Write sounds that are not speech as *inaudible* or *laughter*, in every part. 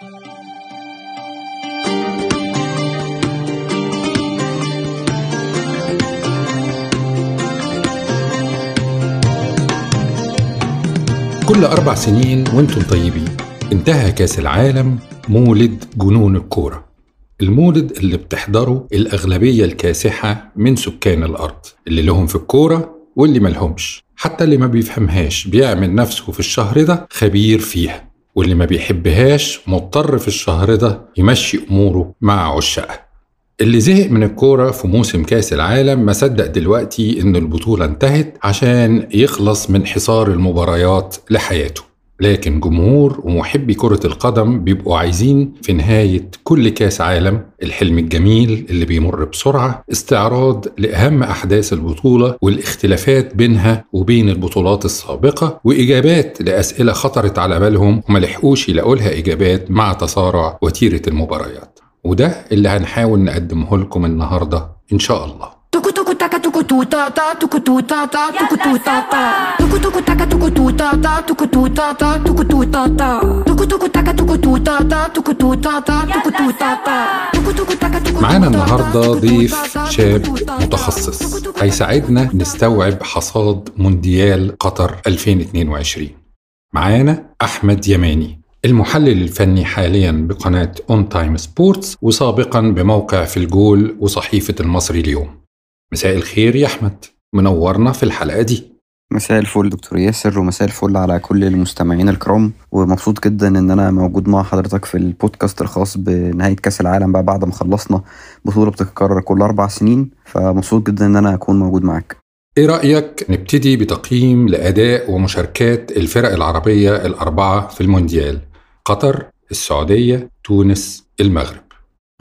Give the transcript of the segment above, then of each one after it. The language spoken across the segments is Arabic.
كل أربع سنين وأنتم طيبين. انتهى كأس العالم مولد جنون الكورة. المولد اللي بتحضره الأغلبية الكاسحة من سكان الأرض اللي لهم في الكورة واللي ملهمش. حتى اللي ما بيفهمهاش بيعمل نفسه في الشهر ده خبير فيها. واللي ما بيحبهاش مضطر في الشهر ده يمشي أموره مع عشاقها اللي زهق من الكورة في موسم كأس العالم ما صدق دلوقتي إن البطولة انتهت عشان يخلص من حصار المباريات لحياته. لكن جمهور ومحبي كرة القدم بيبقوا عايزين في نهاية كل كأس عالم الحلم الجميل اللي بيمر بسرعة استعراض لأهم أحداث البطولة والاختلافات بينها وبين البطولات السابقة وإجابات لأسئلة خطرت على بالهم وما لحقوش يلاقوا لها إجابات مع تسارع وتيرة المباريات. وده اللي هنحاول نقدمه لكم النهاردة إن شاء الله. معانا النهاردة ضيف شاب متخصص. هيساعدنا نستوعب حصاد مونديال قطر 2022 معانا أحمد يماني المحلل الفني حاليا بقناة أون تايم سبورتس وسابقا بموقع في الجول وصحيفة المصري اليوم. مساء الخير يا أحمد. منورنا في الحلقة دي. مساء الفل دكتور ياسر ومساء الفل على كل المستمعين الكرام. ومبسوط جدا إن أنا موجود مع حضرتك في البودكاست الخاص بنهاية كأس العالم بقى بعد ما خلصنا. بطولة بتتكرر كل أربع سنين فمبسوط جدا إن أنا أكون موجود معاك. إيه رأيك نبتدي بتقييم لأداء ومشاركات الفرق العربية الأربعة في المونديال؟ قطر، السعودية، تونس، المغرب.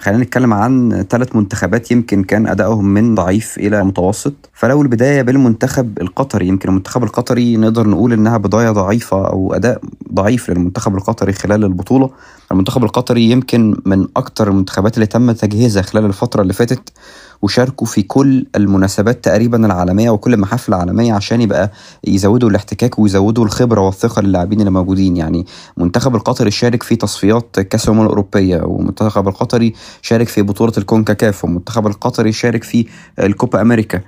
خلينا نتكلم عن ثلاث منتخبات يمكن كان أدائهم من ضعيف إلى متوسط. فلو البداية بالمنتخب القطري يمكن المنتخب القطري نقدر نقول إنها بداية ضعيفة أو أداء ضعيف للمنتخب القطري خلال البطولة. المنتخب القطري يمكن من أكثر المنتخبات اللي تم تجهيزها خلال الفترة اللي فاتت. وشاركوا في كل المناسبات تقريبا العالمية وكل المحافل العالمية عشان يبقى يزودوا الاحتكاك ويزودوا الخبرة والثقة للاعبين اللي موجودين. يعني المنتخب القطري شارك في تصفيات كأس الأمم الأوروبية والمنتخب القطري شارك في بطولة الكونكاكاف والمنتخب القطري شارك في الكوبا أمريكا.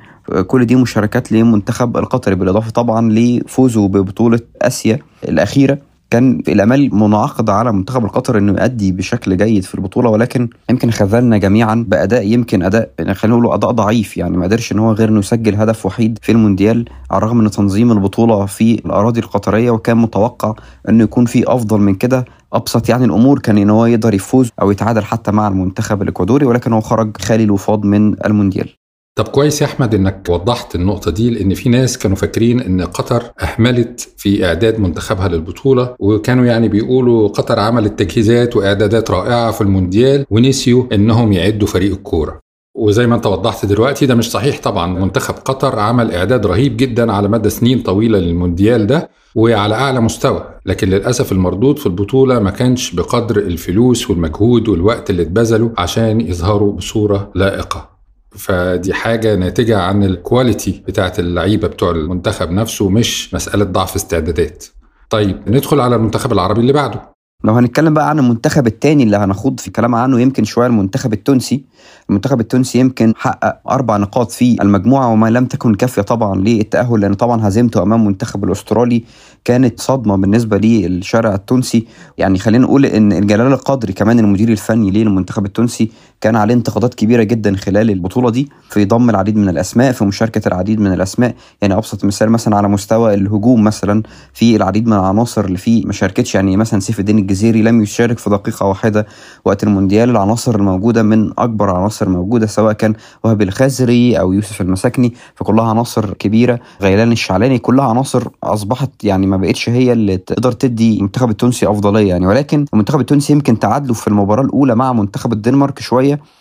كل دي مشاركات للمنتخب القطري بالإضافة طبعا لفوزه ببطولة آسيا الأخيرة. كان الأمال منعقده على المنتخب القطري إنه يؤدي بشكل جيد في البطولة ولكن يمكن خذلنا جميعا بأداء يمكن أداء خلينا نقول أداء ضعيف يعني ما قدرش إن هو غير إنه يسجل هدف وحيد في المونديال على الرغم من تنظيم البطولة في الأراضي القطرية وكان متوقع إنه يكون في أفضل من كده أبسط يعني الأمور كان إن هو يقدر يفوز أو يتعادل حتى مع المنتخب الإكوادوري ولكن هو خرج خالي الوفاض من المونديال. طب كويس يا أحمد إنك وضحت النقطة دي لأن في ناس كانوا فاكرين إن قطر أهملت في إعداد منتخبها للبطولة وكانوا يعني بيقولوا قطر عملت تجهيزات وإعدادات رائعة في المونديال ونسيوا إنهم يعدوا فريق الكورة. وزي ما أنت وضحت دلوقتي ده مش صحيح طبعا. منتخب قطر عمل إعداد رهيب جدا على مدى سنين طويلة للمونديال ده وعلى أعلى مستوى. لكن للأسف المردود في البطولة ما كانش بقدر الفلوس والمجهود والوقت اللي اتبذلوا عشان يظهروا بصورة لائقة. فدي حاجة ناتجة عن الكواليتي بتاعت اللعيبة بتوع المنتخب نفسه مش مسألة ضعف استعدادات. طيب ندخل على المنتخب العربي اللي بعده. لو هنتكلم بقى عن المنتخب الثاني اللي هنخوض في كلام عنه يمكن شوية المنتخب التونسي. المنتخب التونسي يمكن حقق أربع نقاط في المجموعة وما لم تكن كافية طبعا للتأهل لأن طبعا هزيمته أمام المنتخب الأسترالي كانت صدمة بالنسبة للشارع التونسي. يعني خلينا نقول إن جلال القدري كمان المدير الفني للمنتخب التونسي كان عليه انتقادات كبيرة جدا خلال البطولة دي في ضم العديد من الأسماء في مشاركة العديد من الأسماء. يعني أبسط مثال مثلا على مستوى الهجوم مثلا في العديد من العناصر اللي فيه ما شاركتش. يعني مثلا سيف الدين الجزيري لم يشارك في دقيقة واحدة وقت المونديال. العناصر الموجودة من أكبر عناصر موجودة سواء كان وهب الخزري أو يوسف المساكني فكلها عناصر كبيرة. غيلان الشعلاني كلها عناصر أصبحت يعني ما بقتش هي اللي تقدر تدي المنتخب التونسي أفضلية يعني. ولكن المنتخب التونسي يمكن تعادله في المباراة الأولى مع منتخب الدنمارك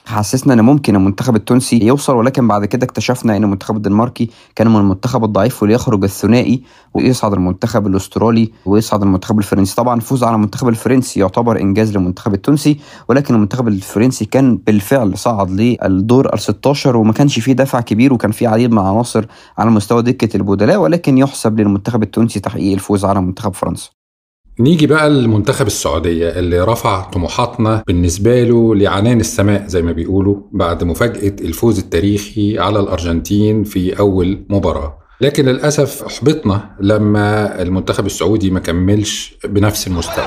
حسسنا إن ممكن المنتخب التونسي يوصل ولكن بعد كده اكتشفنا إن المنتخب الدنماركي كان من المنتخب الضعيف وليخرج الثنائي ويصعد المنتخب الأسترالي ويصعد المنتخب الفرنسي. طبعا الفوز على المنتخب الفرنسي يعتبر إنجاز للمنتخب التونسي ولكن المنتخب الفرنسي كان بالفعل صعد للدور ال 16 وما كانش فيه دفع كبير وكان فيه عديد من العناصر على مستوى دكة البدلاء ولكن يحسب للمنتخب التونسي تحقيق الفوز على منتخب فرنسا. نيجي بقى لمنتخب السعودية اللي رفع طموحاتنا بالنسبة له لعنان السماء زي ما بيقولوا بعد مفاجأة الفوز التاريخي على الأرجنتين في أول مباراة. لكن للأسف أحبطنا لما المنتخب السعودي ما كملش بنفس المستوى.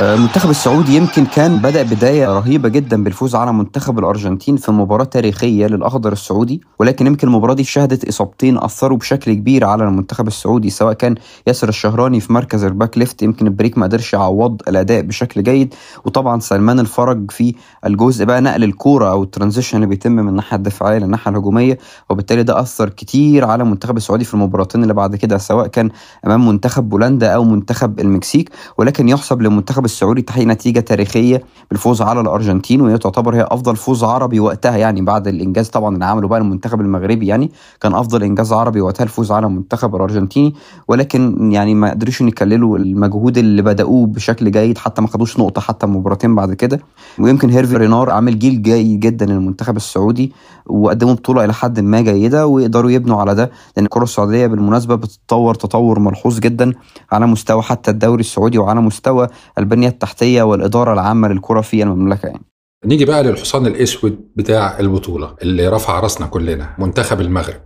المنتخب السعودي يمكن كان بدأ بداية رهيبة جدا بالفوز على منتخب الأرجنتين في مباراة تاريخية للأخضر السعودي ولكن يمكن المباراة دي شهدت إصابتين أثروا بشكل كبير على المنتخب السعودي سواء كان ياسر الشهراني في مركز ال back left يمكن البريك ما قدرش يعوض الأداء بشكل جيد وطبعا سلمان الفرج في الجزء بقى نقل الكورة أو ال transition اللي بيتم من الناحية الدفاعية للناحية الهجومية وبالتالي ده أثر كتير على المنتخب السعودي في المباراتين اللي بعد كده سواء كان أمام منتخب بولندا أو منتخب المكسيك ولكن يحسب للمنتخب السعودي تحقيق نتيجة تاريخية بالفوز على الأرجنتين وهي تعتبر هي أفضل فوز عربي وقتها يعني بعد الإنجاز طبعا اللي عمله بقى المنتخب المغربي يعني كان أفضل إنجاز عربي وقتها الفوز على المنتخب الأرجنتيني. ولكن يعني ما قدروش يكللوا المجهود اللي بدأوه بشكل جيد حتى ما خدوش نقطة حتى مباراتين بعد كده. ويمكن هيرفي رينار عامل جيل جيد جدا للمنتخب السعودي وقدموا بطولة إلى حد ما جيدة ويقدروا يبنوا على ده لأن الكرة السعودية بالمناسبة بتتطور تطور ملحوظ جدا على مستوى حتى الدوري السعودي وعلى مستوى البنية التحتية والإدارة العامة للكرة في المملكة يعني. نيجي بقى للحصان الأسود بتاع البطولة اللي رفع راسنا كلنا منتخب المغرب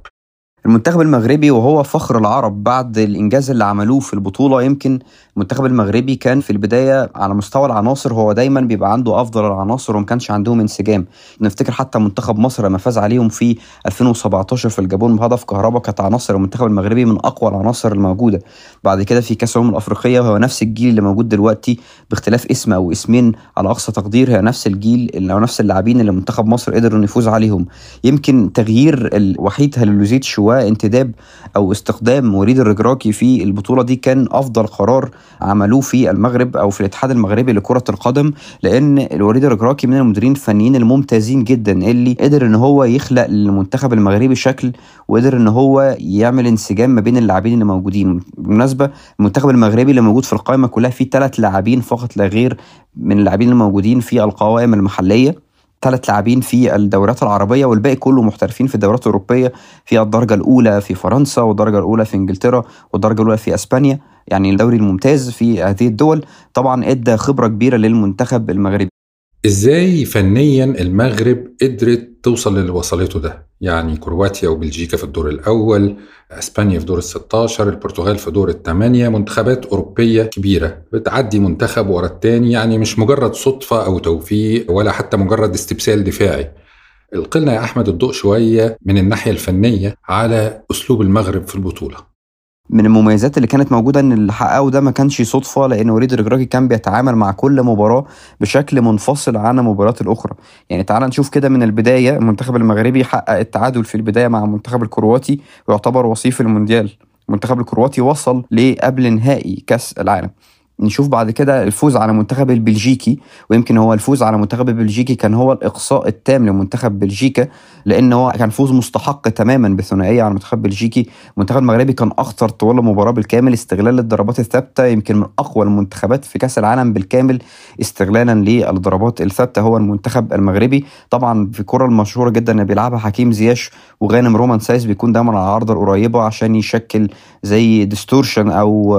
المنتخب المغربي وهو فخر العرب بعد الإنجاز اللي عملوه في البطولة يمكن المنتخب المغربي كان في البداية على مستوى العناصر هو دايما بيبقى عنده أفضل العناصر وما كانش عندهم انسجام. نفتكر حتى منتخب مصر لما فاز عليهم في 2017 في الجابون بهدف كهرباء كانت عناصر المنتخب المغربي من أقوى العناصر الموجودة. بعد كده في كأس الأمم الأفريقية وهو نفس الجيل اللي موجود دلوقتي باختلاف اسم أو اسمين على أقصى تقدير هي نفس الجيل أو نفس اللاعبين اللي منتخب مصر قدر إنه يفوز عليهم. يمكن تغيير الوحيد هلولوزيتش وانتداب أو استخدام وليد الرجراكي في البطولة دي كان أفضل قرار عملوه في المغرب أو في الاتحاد المغربي لكرة القدم لأن الوليد الرجراكي من المديرين الفنيين الممتازين جدا اللي قدر إن هو يخلق للمنتخب المغربي شكل وقدر إن هو يعمل انسجام ما بين اللاعبين اللي موجودين. بالمناسبة المنتخب المغربي اللي موجود في القائمة كلها فيه ثلاث لاعبين فقط لا غير من اللاعبين الموجودين في القوائم المحلية. ثلاث لاعبين في الدورات العربية والباقي كله محترفين في الدورات الأوروبية في الدرجة الأولى في فرنسا والدرجة الأولى في إنجلترا والدرجة الأولى في إسبانيا يعني الدوري الممتاز في هذه الدول. طبعا أدى خبرة كبيرة للمنتخب المغربي. إزاي فنيا المغرب قدرت توصل للي وصلته ده؟ يعني كرواتيا وبلجيكا في الدور الأول إسبانيا في دور ال 16 البرتغال في دور الثمانيه منتخبات أوروبية كبيرة بتعدي منتخب ورا الثاني يعني مش مجرد صدفة أو توفيق ولا حتى مجرد استبسال دفاعي. القلنا يا أحمد الضوء شوية من الناحية الفنية على أسلوب المغرب في البطولة. من المميزات اللي كانت موجودة إن اللي حققه ده ما كانش صدفة لأن وليد الرجراجي كان بيتعامل مع كل مباراة بشكل منفصل عن المباريات الأخرى. يعني تعال نشوف كده من البداية المنتخب المغربي حقق التعادل في البداية مع المنتخب الكرواتي ويعتبر وصيف المونديال. المنتخب الكرواتي وصل لقبل نهائي كأس العالم. نشوف بعد كده الفوز على المنتخب البلجيكي ويمكن هو الفوز على المنتخب البلجيكي كان هو الإقصاء التام لمنتخب بلجيكا لأن هو كان فوز مستحق تماما بثنائية على المنتخب البلجيكي المنتخب المغربي كان اخطر طوال المباراة بالكامل استغلال الضربات الثابتة يمكن من أقوى المنتخبات في كأس العالم بالكامل استغلالا للضربات الثابتة. هو المنتخب المغربي طبعا في الكره المشهورة جدا اللي بيلعبها حكيم زياش وغانم رومان سايس بيكون دايما على العارضه القريبة عشان يشكل زي distortion أو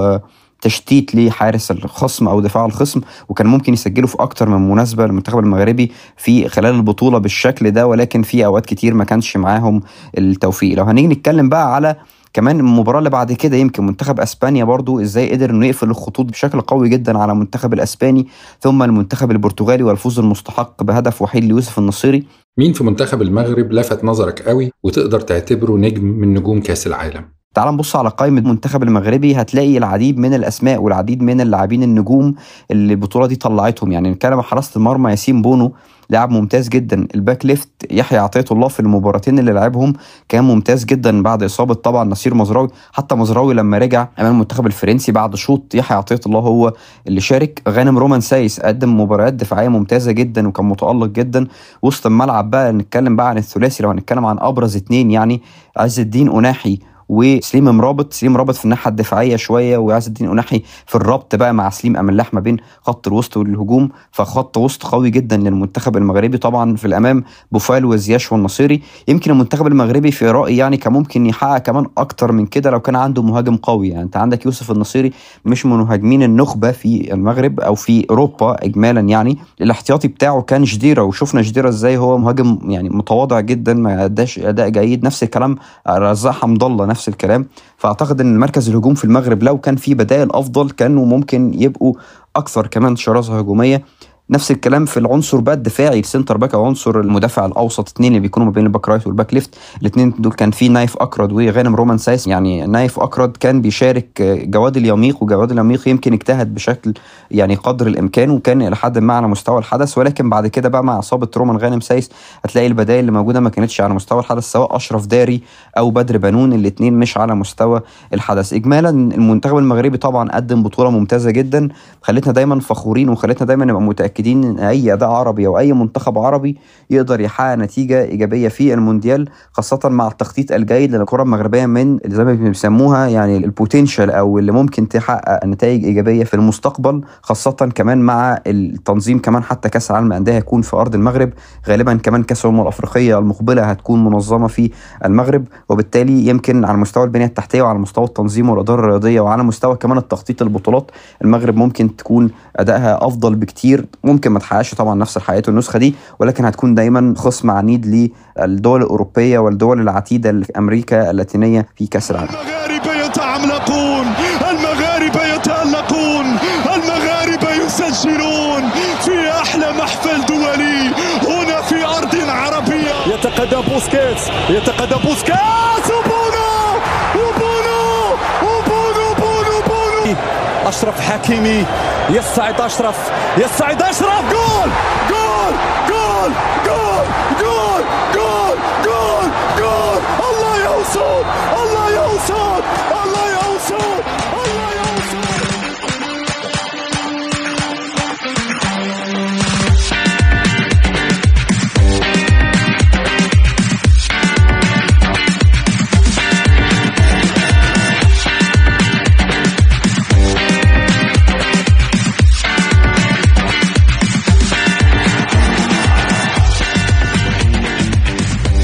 تشتيت لحارس الخصم أو دفاع الخصم وكان ممكن يسجلوا في أكتر من مناسبة للمنتخب المغربي في خلال البطولة بالشكل ده ولكن في أوقات كتير ما كانش معاهم التوفيق. لو هنيجي نتكلم بقى على كمان المباراة اللي بعد كده يمكن منتخب أسبانيا برضو إزاي قدر إنه يقفل الخطوط بشكل قوي جدا على المنتخب الأسباني ثم المنتخب البرتغالي والفوز المستحق بهدف وحيد ليوسف النصيري. مين في منتخب المغرب لفت نظرك قوي وتقدر تعتبره نجم من نجوم كأس العالم؟ تعال نبص على قائمة المنتخب المغربي هتلاقي العديد من الأسماء والعديد من اللاعبين النجوم اللي البطولة دي طلعتهم. يعني نتكلم عن حراسة المرمى ياسين بونو لاعب ممتاز جدا. ال back left يحيى عطية الله في المباراتين اللي لعبهم كان ممتاز جدا بعد إصابة طبعا نصير مزراوي. حتى مزراوي لما رجع أمام المنتخب الفرنسي بعد شوط يحيى عطية الله هو اللي شارك. غانم رومان سايس قدم مباريات دفاعية ممتازة جدا وكان متألق جدا. وسط الملعب بقى نتكلم بقى عن الثلاثي لو هنتكلم عن أبرز اتنين يعني عز الدين أوناحي وسليم مرابط سليم مرابط في الناحية الدفاعية شوية وعز الدين أوناحي في الربط بقى مع سليم املاح ما بين خط الوسط والهجوم. فخط وسط قوي جدا للمنتخب المغربي طبعا في الأمام بوفال وزياش والنصيري. يمكن المنتخب المغربي في رأيي يعني كان ممكن يحقق كمان أكتر من كده لو كان عنده مهاجم قوي يعني. انت عندك يوسف النصيري مش من مهاجمين النخبة في المغرب أو في أوروبا اجمالا يعني. الاحتياطي بتاعه كان جديرة وشفنا جديرة إزاي هو مهاجم يعني متواضع جدا ما أداش أداء جيد. نفس الكلام رزاق حمد الله نفس الكلام. فأعتقد إن مركز الهجوم في المغرب لو كان في بدائل أفضل كانوا ممكن يبقوا أكثر كمان شراسة هجومية. نفس الكلام في العنصر بقى الدفاعي ال center back أو عنصر المدافع الأوسط اثنين اللي بيكونوا ما بين ال back right وال back left الاثنين دول كان في نايف أكرد وغانم رومان سايس. يعني نايف أكرد كان بيشارك جواد اليميق وجواد اليميق يمكن اجتهد بشكل يعني قدر الإمكان وكان إلى حد ما على مستوى الحدث. ولكن بعد كده بقى مع إصابة رومان غانم سايس هتلاقي البدائل اللي موجودة ما كانتش على مستوى الحدث سواء أشرف داري أو بدر بنون الاثنين مش على مستوى الحدث. اجمالا المنتخب المغربي طبعا قدم بطولة ممتازة جدا خلتنا دايما فخورين وخلتنا دايما نبقى متأكدين. إن أي اداء عربي أو أي منتخب عربي يقدر يحقق نتيجة إيجابية في المونديال خاصة مع التخطيط الجيد للكرة المغربية من زي ما بيسموها يعني البوتنشال أو اللي ممكن تحقق نتائج إيجابية في المستقبل خاصة كمان مع التنظيم كمان حتى كأس العالم للأندية هيكون في أرض المغرب. غالبا كمان كأس الأمم الأفريقية المقبلة هتكون منظمة في المغرب وبالتالي يمكن على مستوى البنية التحتية وعلى مستوى التنظيم والإدارة الرياضية وعلى مستوى كمان التخطيط البطولات المغرب ممكن تكون أدائها أفضل بكتير. ممكن ما تحققش طبعا نفس حققته النسخه دي ولكن هتكون دايما خصم عنيد للدول الأوروبية والدول العتيدة اللي في أمريكا اللاتينية في كأس العالم. المغاربة يتعملقون المغاربة يتألقون المغاربة يسجلون في أحلى محفل دولي هنا في أرض عربية. يتقدم بوسكيتس يتقدم بوسكيتس! أشرف حكيمي. يسدد أشرف. يسدد أشرف. جول!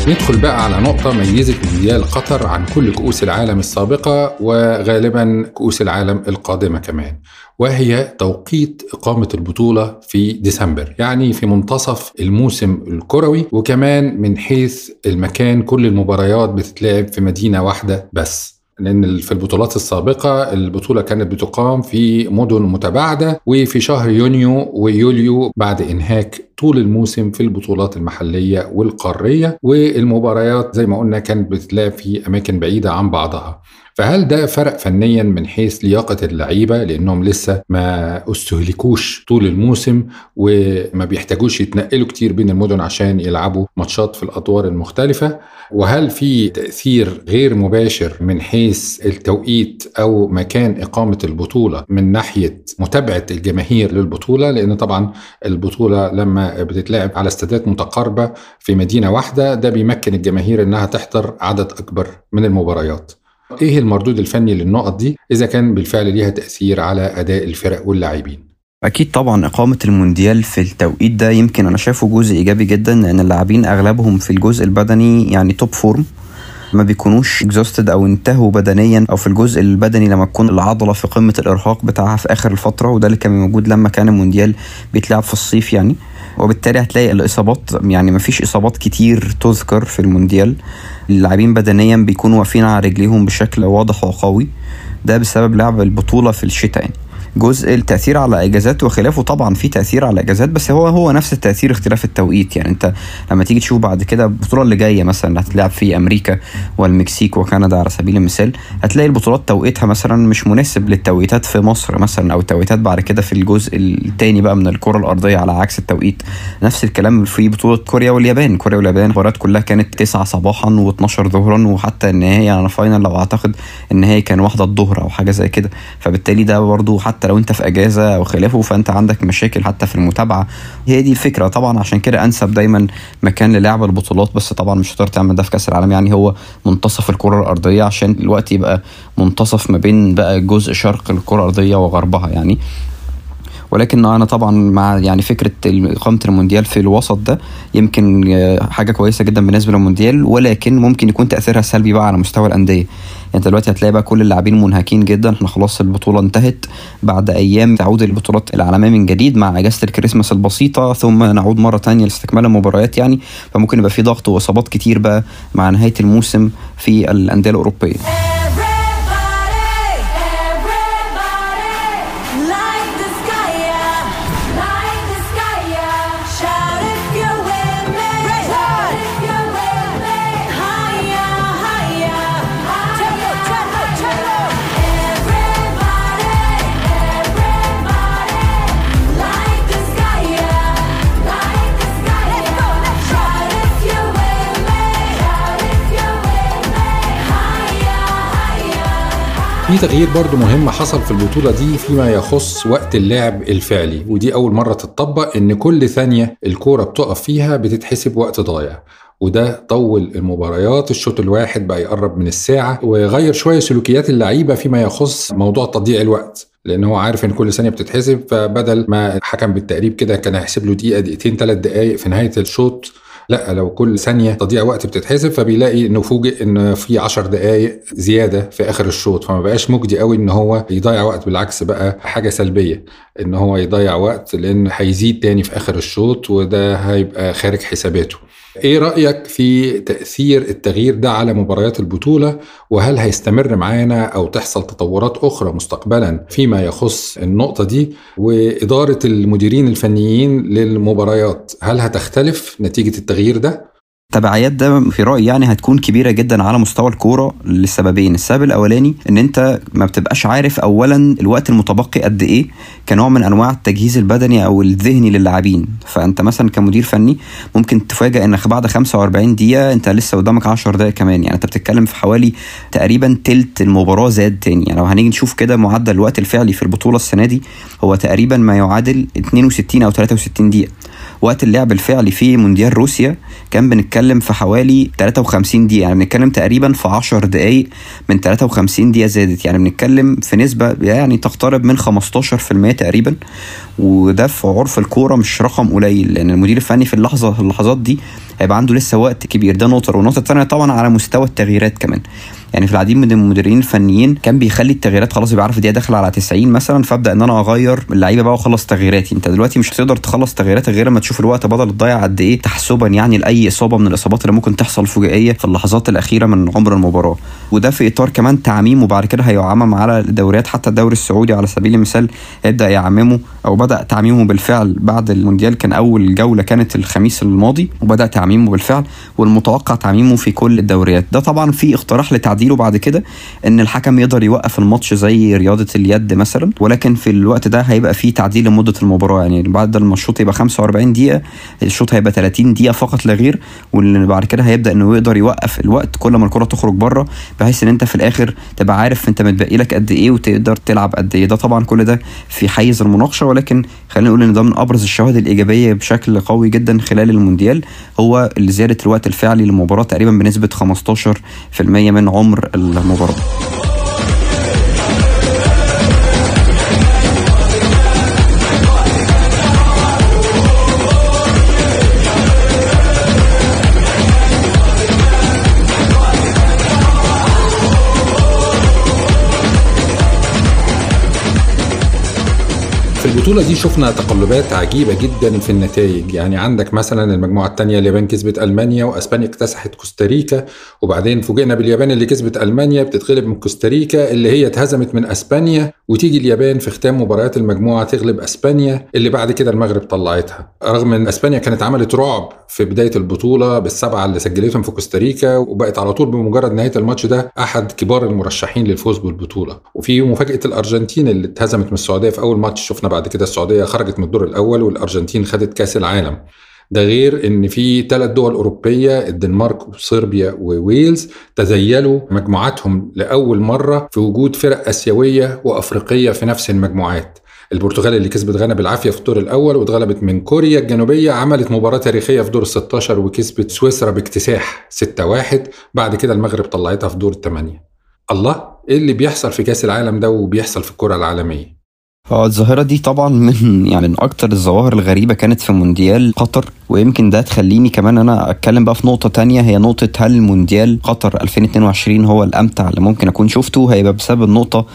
ندخل بقى على نقطة ميزت مونديال قطر عن كل كؤوس العالم السابقة وغالبا كؤوس العالم القادمة كمان وهي توقيت إقامة البطولة في ديسمبر يعني في منتصف الموسم الكروي وكمان من حيث المكان كل المباريات بتتلعب في مدينة واحدة بس. لأن في البطولات السابقة البطولة كانت بتقام في مدن متباعدة وفي شهر يونيو ويوليو بعد إنهاك طول الموسم في البطولات المحلية والقارية والمباريات زي ما قلنا كانت بتتلعب في أماكن بعيدة عن بعضها. فهل ده فرق فنيا من حيث لياقة اللعيبة لأنهم لسه ما أستهلكوش طول الموسم وما بيحتاجوش يتنقلوا كتير بين المدن عشان يلعبوا ماتشات في الأدوار المختلفة؟ وهل في تأثير غير مباشر من حيث التوقيت أو مكان إقامة البطولة من ناحية متابعة الجماهير للبطولة؟ لأن طبعا البطولة لما بتتلعب على استادات متقاربة في مدينة واحدة ده بيمكن الجماهير إنها تحضر عدد أكبر من المباريات. إيه المردود الفني للنقط دي؟ إذا كان بالفعل ليها تأثير على أداء الفرق واللاعبين. أكيد طبعا إقامة المونديال في التوقيت ده يمكن أنا شايفه جزء إيجابي جدا لأن اللاعبين أغلبهم في الجزء البدني يعني top form ما بيكونوش exhausted أو انتهوا بدنيا أو في الجزء البدني لما تكون العضلة في قمة الإرهاق بتاعها في آخر الفترة وده اللي كان موجود لما كان المونديال بيتلعب في الصيف يعني. وبالتالي هتلاقي الإصابات يعني ما فيش إصابات كتير تذكر في المونديال. اللاعبين بدنيا بيكونوا واقفين على رجليهم بشكل واضح وقوي. ده بسبب لعب البطولة في الشتاء يعني. جزء التأثير على اجازات وخلافه طبعا في تأثير على اجازات بس هو هو نفس التأثير اختلاف التوقيت. يعني أنت لما تيجي تشوف بعد كده البطولة اللي جاية مثلا اللي هتتلعب في أمريكا والمكسيك وكندا على سبيل المثال هتلاقي البطولات توقيتها مثلا مش مناسب للتوقيتات في مصر مثلا أو التوقيتات بعد كده في الجزء الثاني بقى من الكرة الأرضية على عكس التوقيت. نفس الكلام في بطولة كوريا واليابان. كوريا واليابان المباريات كلها كانت 9 صباحا و12 ظهرا وحتى النهائي على فاينل لو أعتقد النهائي كان واحدة الظهر أو حاجة زي كده. فبالتالي ده برضو حتى لو انت في اجازة أو خلافه فانت عندك مشاكل حتى في المتابعة. هي دي الفكرة. طبعا عشان كده أنسب دايما مكان للعب البطولات بس طبعا مش هتقدر تعمل ده في كأس العالم. يعني هو منتصف الكرة الأرضية عشان الوقت يبقى منتصف ما بين بقى جزء شرق الكرة الأرضية وغربها. يعني ولكن أنا طبعا مع يعني فكرة اقامه المونديال في الوسط ده يمكن آه، حاجة كويسة جدا بالنسبة للمونديال ولكن ممكن يكون تأثيرها سلبي بقى على مستوى الأندية. أنت دلوقتي هتلاقي بقى كل اللاعبين منهكين جدا إحنا خلاص البطولة انتهت بعد أيام تعود البطولات العالمية من جديد مع إجازة الكريسماس البسيطة ثم نعود مرة تانية لاستكمال المباريات يعني فممكن يبقى في ضغط وإصابات كتير بقى مع نهاية الموسم في الأندية الأوروبية. في تغيير برضو مهم حصل في البطولة دي فيما يخص وقت اللعب الفعلي ودي أول مرة تتطبق إن كل ثانية الكورة بتقف فيها بتتحسب وقت ضايع وده طول المباريات الشوط الواحد بقى يقرب من الساعة وغير شوية سلوكيات اللعيبة فيما يخص موضوع تضييع الوقت لأن هو عارف إن كل ثانية بتتحسب فبدل ما الحكم بالتقريب كده كان هيحسب له دقيقة دقيقتين ثلاث دقائق في نهاية الشوط لا لو كل ثانية تضييع وقت بتتحسب فبيلاقي إنه فوجئ إن في 10 دقائق زيادة في آخر الشوط. فما بقاش مجدي قوي إن هو يضيع وقت بالعكس بقى حاجة سلبية إن هو يضيع وقت لأن هيزيد تاني في آخر الشوط وده هيبقى خارج حساباته. إيه رأيك في تأثير التغيير ده على مباريات البطولة؟ وهل هيستمر معانا أو تحصل تطورات أخرى مستقبلا فيما يخص النقطة دي؟ وإدارة المديرين الفنيين للمباريات هل هتختلف نتيجة التغيير ده؟ تبعيات ده في رأيي يعني هتكون كبيرة جدا على مستوى الكورة لسببين السبب الأولاني إن أنت ما بتبقاش عارف اولا الوقت المتبقي قد إيه كنوع من أنواع التجهيز البدني أو الذهني للاعبين. فأنت مثلا كمدير فني ممكن تفاجئ إنك بعد 45 دقيقة أنت لسه قدامك 10 دقائق كمان. يعني أنت بتتكلم في حوالي تقريبا تلت المباراة زاد تاني. يعني لو هنيجي نشوف كده معدل الوقت الفعلي في البطولة السنة دي هو تقريبا ما يعادل 62 أو 63 دقيقة. وقت اللعب الفعلي في مونديال روسيا كان بنتكلم في حوالي 53 دقيقة يعني بنتكلم تقريبا في 10 دقايق من 53 دقيقة زادت يعني بنتكلم في نسبة يعني تقترب من 15% تقريبا وده في عرف الكورة مش رقم قليل لأن المدير الفني في اللحظة اللحظات دي هيبقى عنده لسه وقت كبير ده نقطة. والنقطة الثانية طبعا على مستوى التغييرات كمان. يعني في العديد من المديرين الفنيين كان بيخلي التغييرات خلاص يبقى عارف الدقيقه داخله على 90 مثلا فابدأ إن أنا أغير اللعيبة بقى وأخلص تغييراتي. أنت دلوقتي مش هتقدر تخلص تغييراتك غير لما تشوف الوقت بدل تضيع قد إيه تحسبا يعني لأي إصابة من الإصابات اللي ممكن تحصل فجائية في اللحظات الأخيرة من عمر المباراة. وده في إطار كمان تعميم وبعد كده هيعمم على الدوريات حتى الدوري السعودي على سبيل المثال يبدا يعممه أو بدأ تعميمه بالفعل بعد المونديال كان أول جولة كانت الخميس الماضي وبدأ تعميمه بالفعل والمتوقع تعميمه في كل الدوريات. ده طبعا في اقتراح لتعديله بعد كده إن الحكم يقدر يوقف الماتش زي رياضة اليد مثلا ولكن في الوقت ده هيبقى في تعديل لمدة المباراة. يعني بعد ما الشوط يبقى 45 دقيقة الشوط هيبقى 30 دقيقة فقط لا غير واللي بعد كده هيبدأ إنه يقدر يوقف الوقت كل ما الكرة تخرج بره بحيث إن أنت في الآخر تبقى عارف أنت متبقي لك قد إيه وتقدر تلعب قد إيه. ده طبعا كل ده في حيز المناقشة ولكن خلينا نقول إن ده من أبرز الشواهد الإيجابية بشكل قوي جدا خلال المونديال هو زيادة الوقت الفعلي للمباراة تقريبا بنسبة 15% من عمر المباراه. في البطولة دي شفنا تقلبات عجيبة جدا في النتائج. يعني عندك مثلا المجموعة الثانية اليابان كسبت ألمانيا وأسبانيا اكتسحت كوستاريكا. وبعدين فوجئنا باليابان اللي كسبت ألمانيا بتتغلب من كوستاريكا اللي هي اتهزمت من أسبانيا. وتيجي اليابان في ختام مباريات المجموعة تغلب أسبانيا اللي بعد كده المغرب طلعتها. رغم إن أسبانيا كانت عملت رعب في بداية البطولة بالسبعة اللي سجلتهم في كوستاريكا وبقت على طول بمجرد نهاية الماتش ده أحد كبار المرشحين للفوز بالبطولة. وفي مفاجأة الأرجنتين اللي اتهزمت من السعودية في أول ماتش شفنا بعد كده السعودية خرجت من الدور الأول والأرجنتين خدت كأس العالم. ده غير إن في ثلاث دول أوروبية الدنمارك وصربيا وويلز تزيلوا مجموعاتهم لأول مرة في وجود فرق آسيوية وأفريقية في نفس المجموعات. البرتغال اللي كسبت غانا بالعافية في الدور الأول واتغلبت من كوريا الجنوبية عملت مباراة تاريخية في دور ال 16 وكسبت سويسرا باكتساح 6-1 بعد كده المغرب طلعتها في دور الثمانيه الله! إيه اللي بيحصل في كأس العالم ده وبيحصل في الكرة العالمية؟ آه الظاهرة دي طبعا من *laughs* يعني من أكتر الظواهر الغريبة كانت في مونديال قطر ويمكن ده تخليني كمان أنا أتكلم بقى في نقطة تانية هي نقطة هل مونديال قطر 2022 هو الأمتع اللي ممكن أكون شفته؟ هيبقى بسبب النقطة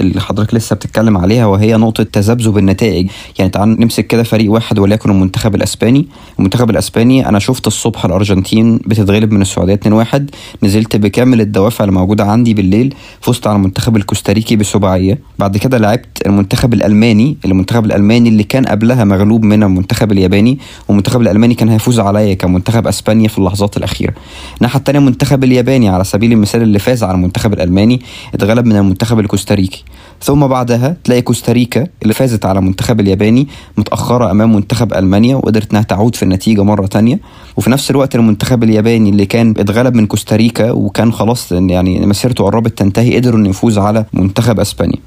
اللي حضرتك لسه بتتكلم عليها وهي نقطة تذبذب النتائج. يعني تعال نمسك كده فريق واحد وليكن المنتخب الأسباني. المنتخب الأسباني أنا شفت الصبح الأرجنتين بتتغلب من السعودية 2-1 نزلت بكامل الدوافع اللي موجودة عندي بالليل فزت على المنتخب الكوستاريكي بسباعية بعد كده لعبت المنتخب الألماني. المنتخب الألماني اللي كان قبلها مغلوب من المنتخب الياباني والمنتخب الألماني كان هيفوز عليا كمنتخب أسبانيا في اللحظات الأخيرة. الناحية التانية المنتخب الياباني على سبيل المثال اللي فاز على المنتخب الألماني اتغلب من المنتخب الكوستاريكي. ثم بعدها تلاقي كوستاريكا اللي فازت على المنتخب الياباني متأخرة أمام منتخب ألمانيا وقدرت إنها تعود في النتيجة مرة تانية. وفي نفس الوقت المنتخب الياباني اللي كان اتغلب من كوستاريكا وكان خلاص يعني مسيرته قربت تنتهي قدروا إنه يفوز على منتخب أسبانيا.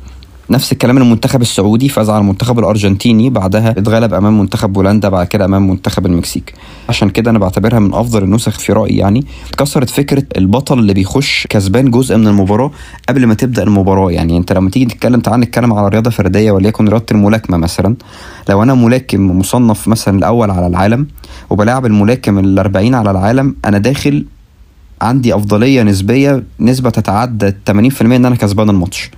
نفس الكلام المنتخب السعودي فاز على المنتخب الأرجنتيني بعدها اتغلب أمام منتخب بولندا بعد كده أمام منتخب المكسيك. عشان كده أنا بعتبرها من أفضل النسخ في رأيي يعني. اتكسرت فكرة البطل اللي بيخش كسبان جزء من المباراة قبل ما تبدأ المباراة. يعني أنت لما تيجي تتكلم تعال نتكلم على رياضة فردية وليكن رياضة الملاكمة مثلا. لو أنا ملاكم مصنف مثلا الأول على العالم وبلاعب الملاكم ال 40 على العالم أنا داخل عندي أفضلية نسبية نسبة تتعدى 80% إن أنا كسبان الماتش.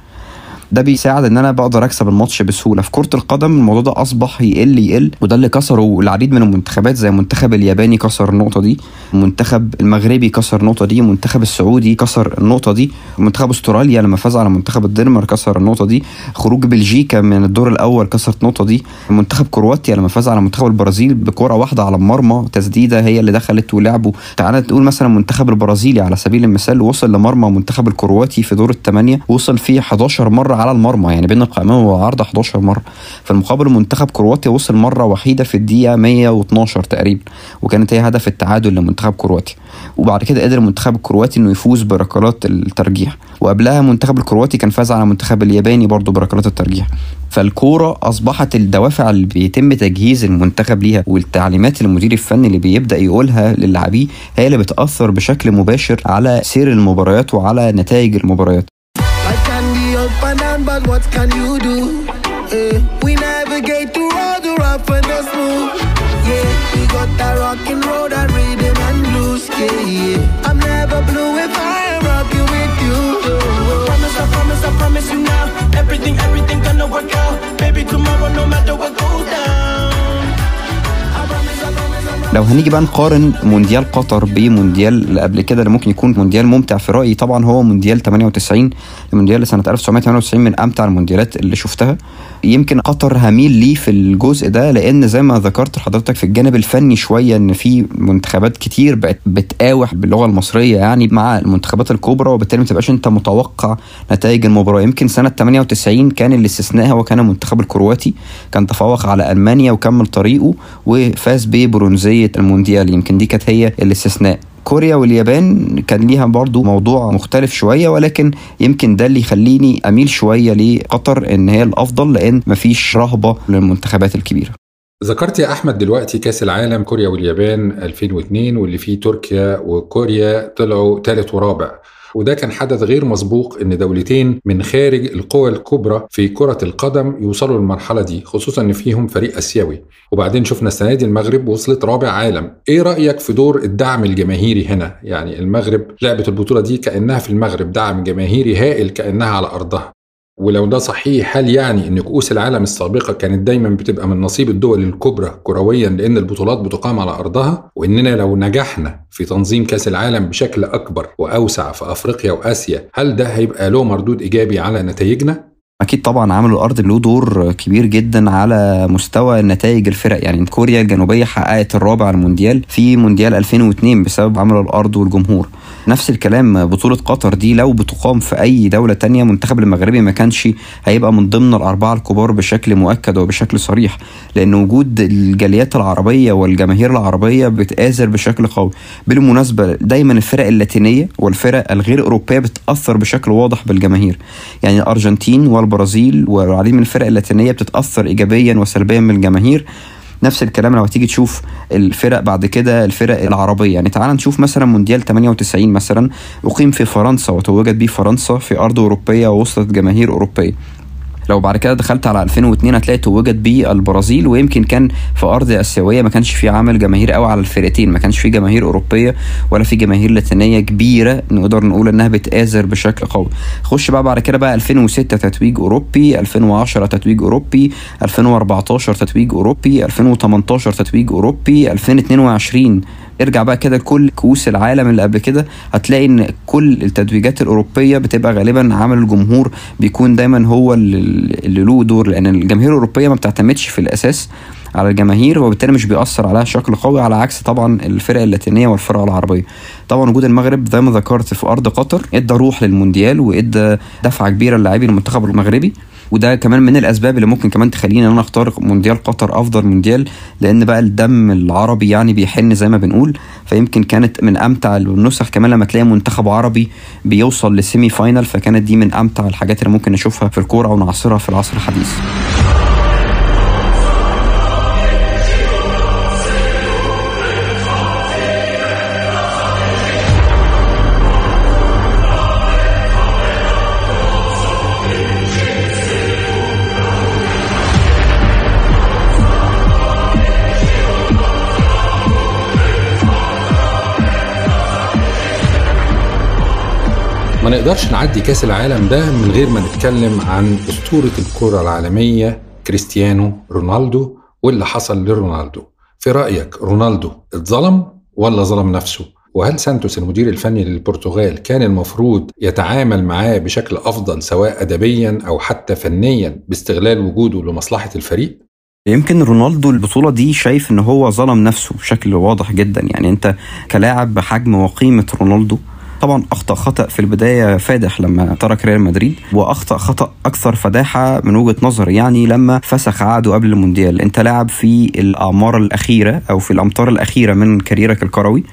ده بيساعد إن أنا بقدر أكسب الماتش بسهولة. في كرة القدم الموضوع ده أصبح يقل يقل. وده اللي كسره العديد من المنتخبات زي المنتخب الياباني كسر النقطة دي المنتخب المغربي كسر النقطة دي المنتخب السعودي كسر النقطة دي منتخب أستراليا لما فاز على منتخب الدنمارك كسر النقطة دي خروج بلجيكا من الدور الأول كسرت النقطة دي منتخب كرواتيا لما فاز على منتخب البرازيل بكرة واحدة على المرمى تسديدة هي اللي دخلت ولعبوا. تعال نقول مثلا المنتخب البرازيلي على سبيل المثال وصل لمرمى منتخب الكرواتي في دور الثمانيه وصل فيه 11 مرة على المرمى يعني بين القائمين والعارضه 11 مرة. في المقابل منتخب كرواتيا وصل مرة وحيدة في الدقيقة 112 تقريبا وكانت هي هدف التعادل لمنتخب كرواتيا. وبعد كده قدر المنتخب الكرواتي إنه يفوز بركلات الترجيح. وقبلها المنتخب الكرواتي كان فاز على المنتخب الياباني برضه بركلات الترجيح. فالكورة أصبحت الدوافع اللي بيتم تجهيز المنتخب ليها والتعليمات المدير الفني اللي بيبدأ يقولها للاعبيه هي اللي بتأثر بشكل مباشر على سير المباريات وعلى نتائج المباريات. And what can you do? Eh, we navigate through all the rough and the smooth. Yeah, we got that rockin' road and rhythm and blues. Yeah, yeah. I'm never blue if I am rocking with you. promise, I promise, I promise you now. Everything, everything لو هنيجي بقى نقارن مونديال قطر بمونديال اللي قبل كده اللي ممكن يكون مونديال ممتع في رأيي طبعا هو مونديال 98 المونديال سنة 1998 من أمتع المونديالات اللي شفتها. يمكن قطر هميل ليه في الجزء ده لأن زي ما ذكرت لحضرتك في الجانب الفني شوية إن في منتخبات كتير بقت بتقاوح باللغة المصرية يعني مع المنتخبات الكبرى وبالتالي ما تبقاش أنت متوقع نتائج المباراة. يمكن سنة 98 كان الاستثناء هو كان المنتخب الكرواتي كان تفوق على ألمانيا وكمل طريقه وفاز ببرونزية المونديال. يمكن دي كانت هي الاستثناء. كوريا واليابان كان ليها برضو موضوع مختلف شوية ولكن يمكن ده اللي يخليني أميل شوية لقطر إن هي الأفضل لأن مفيش رهبة للمنتخبات الكبيرة. ذكرت يا أحمد دلوقتي كأس العالم كوريا واليابان 2002 واللي فيه تركيا وكوريا طلعوا ثالث ورابع. وده كان حدث غير مسبوق إن دولتين من خارج القوى الكبرى في كرة القدم يوصلوا للمرحلة دي خصوصا إن فيهم فريق آسيوي. وبعدين شفنا السنة دي المغرب وصلت رابع عالم. إيه رأيك في دور الدعم الجماهيري هنا؟ يعني المغرب لعبت البطولة دي كأنها في المغرب دعم جماهيري هائل كأنها على أرضها. ولو ده صحيح هل يعني إن كؤوس العالم السابقة كانت دايما بتبقى من نصيب الدول الكبرى كرويا لأن البطولات بتقام على أرضها؟ وإننا لو نجحنا في تنظيم كأس العالم بشكل أكبر وأوسع في أفريقيا وآسيا هل ده هيبقى له مردود إيجابي على نتائجنا؟ أكيد طبعا عامل الأرض له دور كبير جدا على مستوى نتائج الفرق. يعني كوريا الجنوبية حققت الرابع المونديال في مونديال 2002 بسبب عمل الأرض والجمهور. نفس الكلام بطولة قطر دي لو بتقام في أي دولة تانية منتخب المغربي ما كانش هيبقى من ضمن الأربعة الكبار بشكل مؤكد وبشكل صريح لأن وجود الجاليات العربية والجماهير العربية بتآزر بشكل قوي. بالمناسبة دايما الفرق اللاتينية والفرق الغير أوروبية بتأثر بشكل واضح بالجماهير. يعني الأرجنتين والبرازيل والعديد من الفرق اللاتينية بتتأثر إيجابيا وسلبيا من الجماهير. نفس الكلام لو هتيجي تشوف الفرق بعد كده الفرق العربية. يعني تعال نشوف مثلا مونديال 98 مثلا أقيم في فرنسا وتوجت بيه فرنسا في أرض أوروبية ووسط جماهير أوروبية. لو بعد كده دخلت على 2002 هتلاقي توجت بيه البرازيل ويمكن كان في أرض آسيوية ما كانش في عامل جماهير قوي على الفرقتين ما كانش في جماهير أوروبية ولا في جماهير لاتينية كبيرة نقدر نقول إنها بتآزر بشكل قوي. خش بقى بعد كده بقى 2006 تتويج أوروبي 2010 تتويج أوروبي 2014 تتويج أوروبي 2018 تتويج أوروبي 2022 ارجع بقى كده لكل كؤوس العالم اللي قبل كده هتلاقي إن كل التتويجات الأوروبية بتبقى غالبا عمل الجمهور بيكون دايما هو اللي له دور لأن الجماهير الأوروبية ما بتعتمدش في الأساس على الجماهير وبالتالي مش بيأثر عليها بشكل قوي على عكس طبعا الفرق اللاتينية والفرق العربية. طبعا وجود المغرب زي ما ذكرت في أرض قطر إدى روح للمونديال وإدى دفعة كبيرة للاعبي المنتخب المغربي. وده كمان من الأسباب اللي ممكن كمان تخليني إن أنا أختار مونديال قطر أفضل مونديال لأن بقى الدم العربي يعني بيحن زي ما بنقول فيمكن كانت من أمتع النسخ كمان لما تلاقي منتخب عربي بيوصل لل semi final فكانت دي من أمتع الحاجات اللي ممكن نشوفها في الكورة أو نعاصرها في العصر الحديث. ما نقدرش نعدي كاس العالم ده من غير ما نتكلم عن أسطورة الكرة العالمية كريستيانو رونالدو واللي حصل لرونالدو في رأيك رونالدو اتظلم ولا ظلم نفسه؟ وهل سانتوس المدير الفني للبرتغال كان المفروض يتعامل معاه بشكل أفضل سواء أدبيا أو حتى فنيا باستغلال وجوده لمصلحة الفريق؟ يمكن رونالدو البطولة دي شايف إن هو ظلم نفسه بشكل واضح جدا يعني أنت كلاعب بحجم وقيمة رونالدو طبعا أخطأ خطأ في البداية فادح لما ترك ريال مدريد وأخطأ خطأ أكثر فداحة من وجهة نظري يعني لما فسخ عقده قبل المونديال. أنت لاعب في الأعمار الأخيرة أو في الامتار الأخيرة من كاريرك الكروي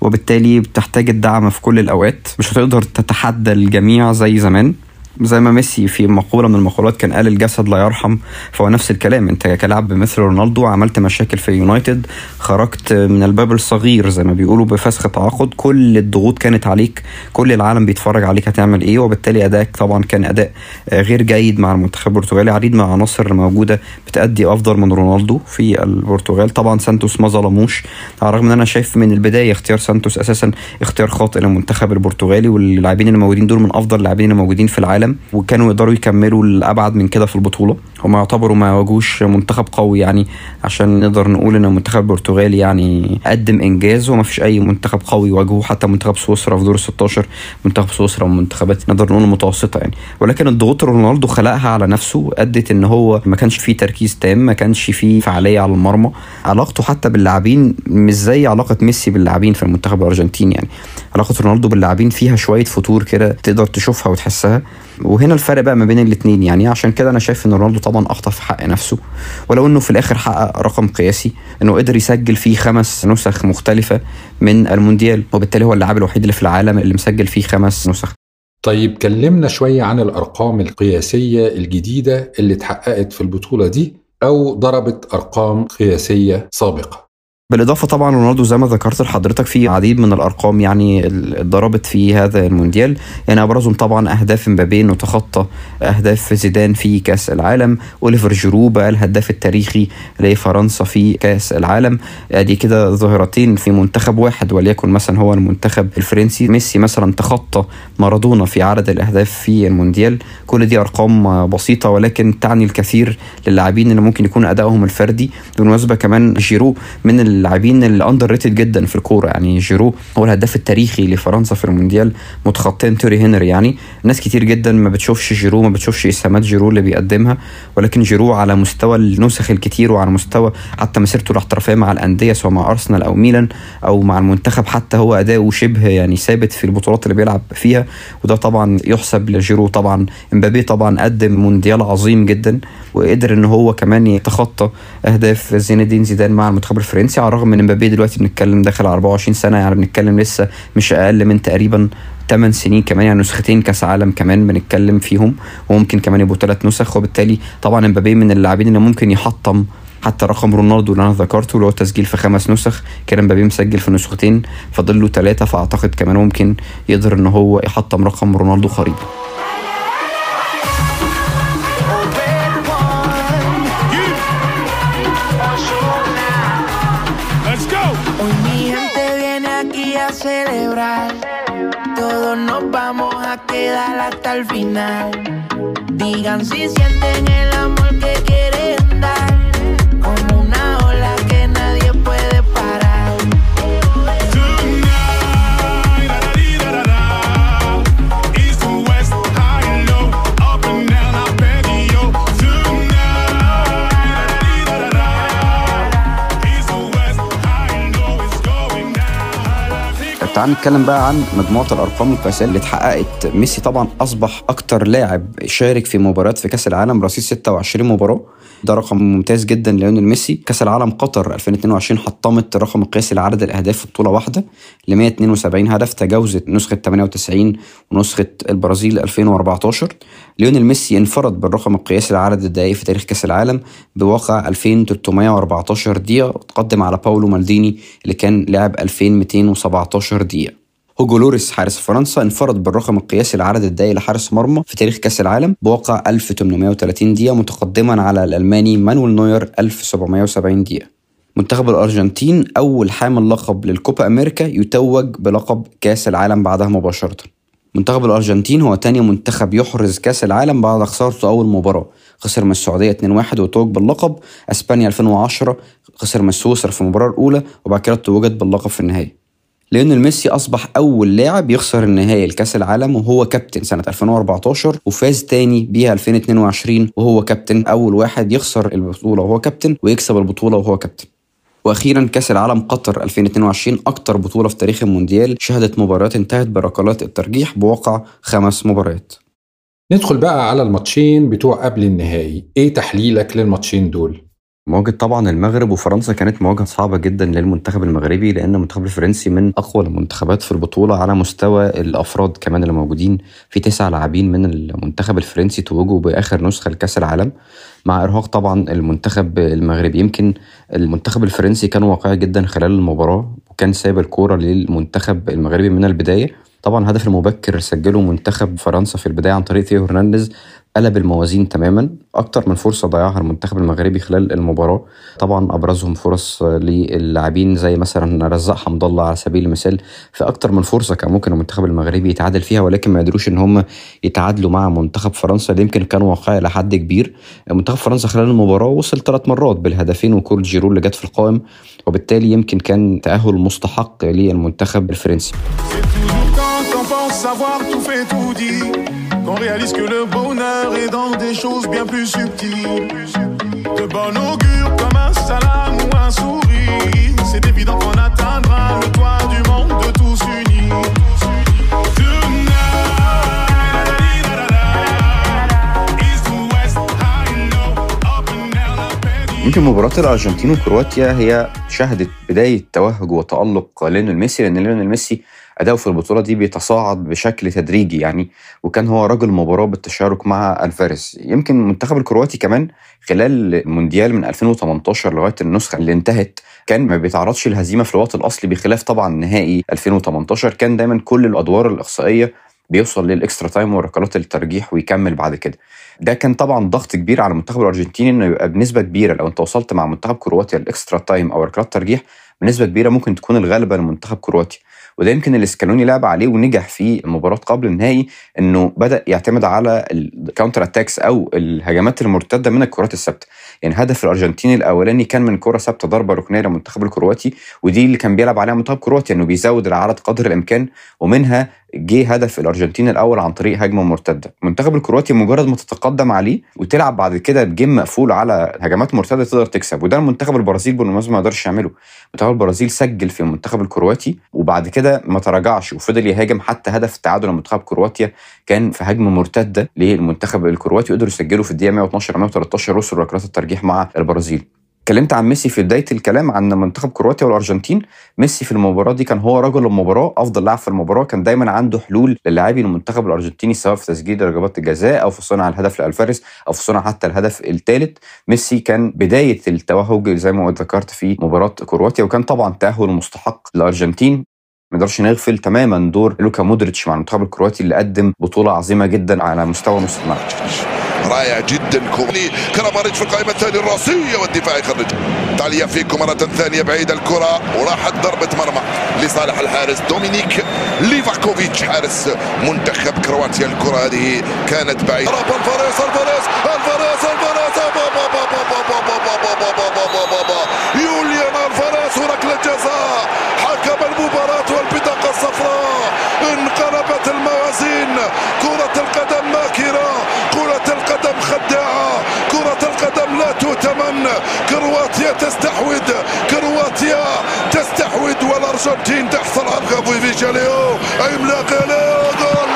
وبالتالي بتحتاج الدعم في كل الأوقات. مش هتقدر تتحدى الجميع زي زمان. زي ما ميسي في مقولة من المقولات كان قال الجسد لا يرحم فهو نفس الكلام. انت كلاعب مثل رونالدو عملت مشاكل في يونايتد خرجت من الباب الصغير زي ما بيقولوا بفسخ تعاقد. كل الضغوط كانت عليك كل العالم بيتفرج عليك هتعمل إيه وبالتالي أدائك طبعا كان أداء غير جيد مع المنتخب البرتغالي. عديد من العناصر الموجودة بتأدي أفضل من رونالدو في البرتغال. طبعا سانتوس ما ظلموش على الرغم إن أنا شايف من البداية اختيار سانتوس أساسا اختيار خاطئ للمنتخب البرتغالي واللاعبين اللي موجودين دول من أفضل اللاعبين اللي موجودين في العالم. وكانوا يقدروا يكملوا لأبعد من كده في البطولة. هم يعتبروا ما واجهوش منتخب قوي يعني عشان نقدر نقول إن المنتخب البرتغالي يعني قدم إنجاز وما فيش أي منتخب قوي واجهه حتى منتخب سويسرا في دور ال 16 منتخب سويسرا من منتخبات نقدر نقول متوسطة يعني. ولكن الضغوط اللي رونالدو خلقها على نفسه أدت إن هو ما كانش فيه تركيز تام ما كانش فيه فعالية على المرمى. علاقته حتى باللاعبين مش زي علاقة ميسي باللاعبين في المنتخب الأرجنتيني يعني. علاقة رونالدو باللاعبين فيها شوية فتور كده تقدر تشوفها وتحسها. وهنا الفرق بقى ما بين الاثنين يعني عشان كده أنا شايف إن رونالدو طبعا أخطأ في حق نفسه. ولو إنه في الآخر حقق رقم قياسي إنه قدر يسجل فيه خمس نسخ مختلفة من المونديال وبالتالي هو اللاعب الوحيد اللي في العالم اللي مسجل فيه خمس نسخ. طيب كلمنا شوية عن الأرقام القياسية الجديدة اللي اتحققت في البطولة دي أو ضربت أرقام قياسية سابقة. بالإضافة طبعا رونالدو زي ما ذكرت لحضرتك في عديد من الأرقام يعني ضربت في هذا المونديال. يعني أبرزهم طبعا أهداف مبابي إنه تخطى أهداف زيدان في كأس العالم. أوليفر جيرو بقى الهداف التاريخي لفرنسا في كأس العالم. أدي كده ظاهرتين في منتخب واحد وليكن مثلا هو المنتخب الفرنسي. ميسي مثلا تخطى مارادونا في عدد الأهداف في المونديال. كل دي أرقام بسيطة ولكن تعني الكثير للاعبين اللي ممكن يكون أدائهم الفردي. بالمناسبة كمان جيرو من اللاعبين ال underrated جدا في الكورة يعني جيرو هو الهداف التاريخي لفرنسا في المونديال متخطيا تييري هنري. يعني ناس كتير جدا ما بتشوفش جيرو ما بتشوفش إسهامات جيرو اللي بيقدمها ولكن جيرو على مستوى النسخ الكتير وعلى مستوى حتى مسيرته الاحترافيه مع الأندية سواء مع أرسنال أو ميلان أو مع المنتخب. حتى هو اداؤه شبه يعني ثابت في البطولات اللي بيلعب فيها وده طبعا يحسب لجيرو. طبعا إمبابي طبعا قدم مونديال عظيم جدا. وقدر إن هو كمان يتخطى أهداف زين الدين زيدان مع المنتخب الفرنسي. على الرغم من امبابي دلوقتي بنتكلم داخل على 24 سنة يعني بنتكلم لسه مش أقل من تقريبا 8 سنين كمان يعني نسختين كأس عالم كمان بنتكلم فيهم وممكن كمان يبقوا ثلاث نسخ. وبالتالي طبعا امبابي من اللاعبين اللي ممكن يحطم حتى رقم رونالدو اللي أنا ذكرته اللي هو تسجيل في خمس نسخ. كان مبابي مسجل في نسختين فاضل له ثلاثة فأعتقد كمان ممكن يقدر إن هو يحطم رقم رونالدو قريبا. Celebrar. Todos nos vamos a quedar hasta el final. Digan si sienten el amor que quieren تعال نتكلم بقى عن مجموعة الأرقام القياسية اللي اتحققت. ميسي طبعا أصبح أكتر لاعب شارك في مباريات في كأس العالم رصيد 26 مباراة. ده رقم ممتاز جدا ليونيل ميسي. كأس العالم قطر 2022 حطمت الرقم القياسي لعدد الأهداف في بطولة واحدة ل 172 هدف تجاوزت نسخة 98 ونسخة البرازيل 2014 ليونيل ميسي انفرد بالرقم القياسي لعدد الدقائق في تاريخ كأس العالم بواقع 2314 دقيقة تقدم على باولو مالديني اللي كان لعب 2217 دقيقة. هوجو لوريس حارس فرنسا انفرد بالرقم القياسي لعدد الدقائق لحارس مرمى في تاريخ كأس العالم بواقع 1830 دقيقة متقدما على الألماني مانويل نوير 1770 دقيقة. منتخب الأرجنتين أول حامل لقب للكوبا أمريكا يتوج بلقب كأس العالم بعدها مباشرة. منتخب الأرجنتين هو تاني منتخب يحرز كأس العالم بعد خسارته أول مباراة. خسر من السعودية 2-1 وتوج باللقب. إسبانيا 2010 خسر من سويسرا في المباراة الأولى وبعد كده توجت باللقب في النهايه ليونيل ميسي أصبح أول لاعب يخسر النهائي لكأس العالم وهو كابتن سنة 2014 وفاز تاني بيها 2022 وهو كابتن أول واحد يخسر البطولة وهو كابتن ويكسب البطولة وهو كابتن. وأخيرا كأس العالم قطر 2022 أكتر بطولة في تاريخ المونديال شهدت مباريات انتهت بركلات الترجيح بواقع خمس مباريات. ندخل بقى على الماتشين بتوع قبل النهائي. إيه تحليلك للماتشين دول؟ مواجهة طبعا المغرب وفرنسا كانت مواجهة صعبة جدا للمنتخب المغربي لأن المنتخب الفرنسي من أقوى المنتخبات في البطولة على مستوى الأفراد كمان اللي موجودين في تسع لاعبين من المنتخب الفرنسي توجوا بآخر نسخة لكأس العالم. مع إرهاق طبعا المنتخب المغربي يمكن المنتخب الفرنسي كان واقعي جدا خلال المباراة وكان سايب الكورة للمنتخب المغربي من البداية. طبعا الهدف المبكر سجله منتخب فرنسا في البداية عن طريق ثيو هرنانديز قلب الموازين تماما. أكتر من فرصة ضيعها المنتخب المغربي خلال المباراة. طبعا أبرزهم فرص للاعبين زي مثلا رزاق حمد الله على سبيل المثال. في أكتر من فرصة كان ممكن المنتخب المغربي يتعادل فيها ولكن ما قدروش ان هم يتعادلوا مع منتخب فرنسا. اللي يمكن كان واقعي لحد كبير. منتخب فرنسا خلال المباراة وصل ثلاث مرات بالهدفين وكره جيرو اللي جت في القائم. وبالتالي يمكن كان تأهل مستحق للمنتخب الفرنسي. Qu'on réalise que le bonheur est dans des choses bien plus subtiles. De bon augure comme un salam ou un sourire. C'est évident qu'on atteindra le toit du monde de tous unis. يمكن مباراة الأرجنتين وكرواتيا هي شهدت بداية توهج وتألق ليونيل ميسي لأن ليونيل ميسي أداؤه في البطولة دي بيتصاعد بشكل تدريجي يعني وكان هو رجل المباراة بالتشارك مع الفارس. يمكن المنتخب الكرواتي كمان خلال المونديال من 2018 لغاية النسخة اللي انتهت كان ما بيتعرضش الهزيمة في الوقت الأصلي بخلاف طبعا نهائي 2018 كان دايما كل الأدوار الإقصائية بيوصل لل extra time وركلات الترجيح ويكمل بعد كده. ده كان طبعا ضغط كبير على المنتخب الأرجنتيني إنه يبقى بنسبة كبيرة لو أنت وصلت مع منتخب كرواتيا ال extra time أو ركلات ترجيح بنسبة كبيرة ممكن تكون الغالبة لمنتخب كرواتيا. وده يمكن اللي سكالوني لعب عليه ونجح في المباراه قبل النهائي إنه بدأ يعتمد على ال counter attacks أو الهجمات المرتدة من الكرات الثابتة. يعني هدف الأرجنتيني الأولاني كان من كرة ثابتة ضربة ركنية للمنتخب الكرواتي ودي اللي كان بيلعب عليها منتخب كرواتيا إنه بيزود العدد قدر الإمكان ومنها جه هدف الارجنتين الأول عن طريق هجمة مرتدة. المنتخب الكرواتي مجرد ما تتقدم عليه وتلعب بعد كده ب game مقفول على هجمات مرتدة تقدر تكسب وده المنتخب البرازيل بالمناسبه ما قدرش يعمله. منتخب البرازيل سجل في المنتخب الكرواتي وبعد كده ما تراجعش وفضل يهاجم حتى هدف التعادل لمنتخب كرواتيا كان في هجمة مرتدة للمنتخب الكرواتي وقدروا يسجلوا في الدقيقة 112 113 وصلوا ركلات الترجيح. مع البرازيل. اتكلمت عن ميسي في بداية الكلام عن منتخب كرواتيا والأرجنتين. ميسي في المباراة دي كان هو رجل المباراة أفضل لاعب في المباراة كان دايما عنده حلول للاعبين المنتخب الأرجنتيني سواء في تسجيل ضربات الجزاء أو في صنع الهدف لالفاريز أو في صنع حتى الهدف الثالث ميسي كان بداية التوهج زي ما ذكرت في مباراة كرواتيا وكان طبعا تأهل مستحق للأرجنتين. ما نقدرش نغفل تماما دور لوكا مودريتش مع المنتخب الكرواتي اللي قدم بطولة عظيمة جدا على مستوى نص الملعب. رائع جدا كومني كراماريتش في القائمه الثانية الراسيه والدفاع يخرج تعليا فيكم مره ثانية بعيد الكره وراحت ضربه مرمى لصالح الحارس دومينيك ليفاكوفيتش حارس منتخب كرواتيا الكره هذه كانت بعيده الفاريز الفاريز الفاريز الفاريز يوليان الفاريز وركله جزاء حكم المباراه والبطاقه الصفراء انقلبت الموازين كره القدم ماكره تؤتمن كرواتيا تستحوذ كرواتيا تستحوذ والأرجنتين تحصل على غافوفيتش ليو عملاق ليو جول.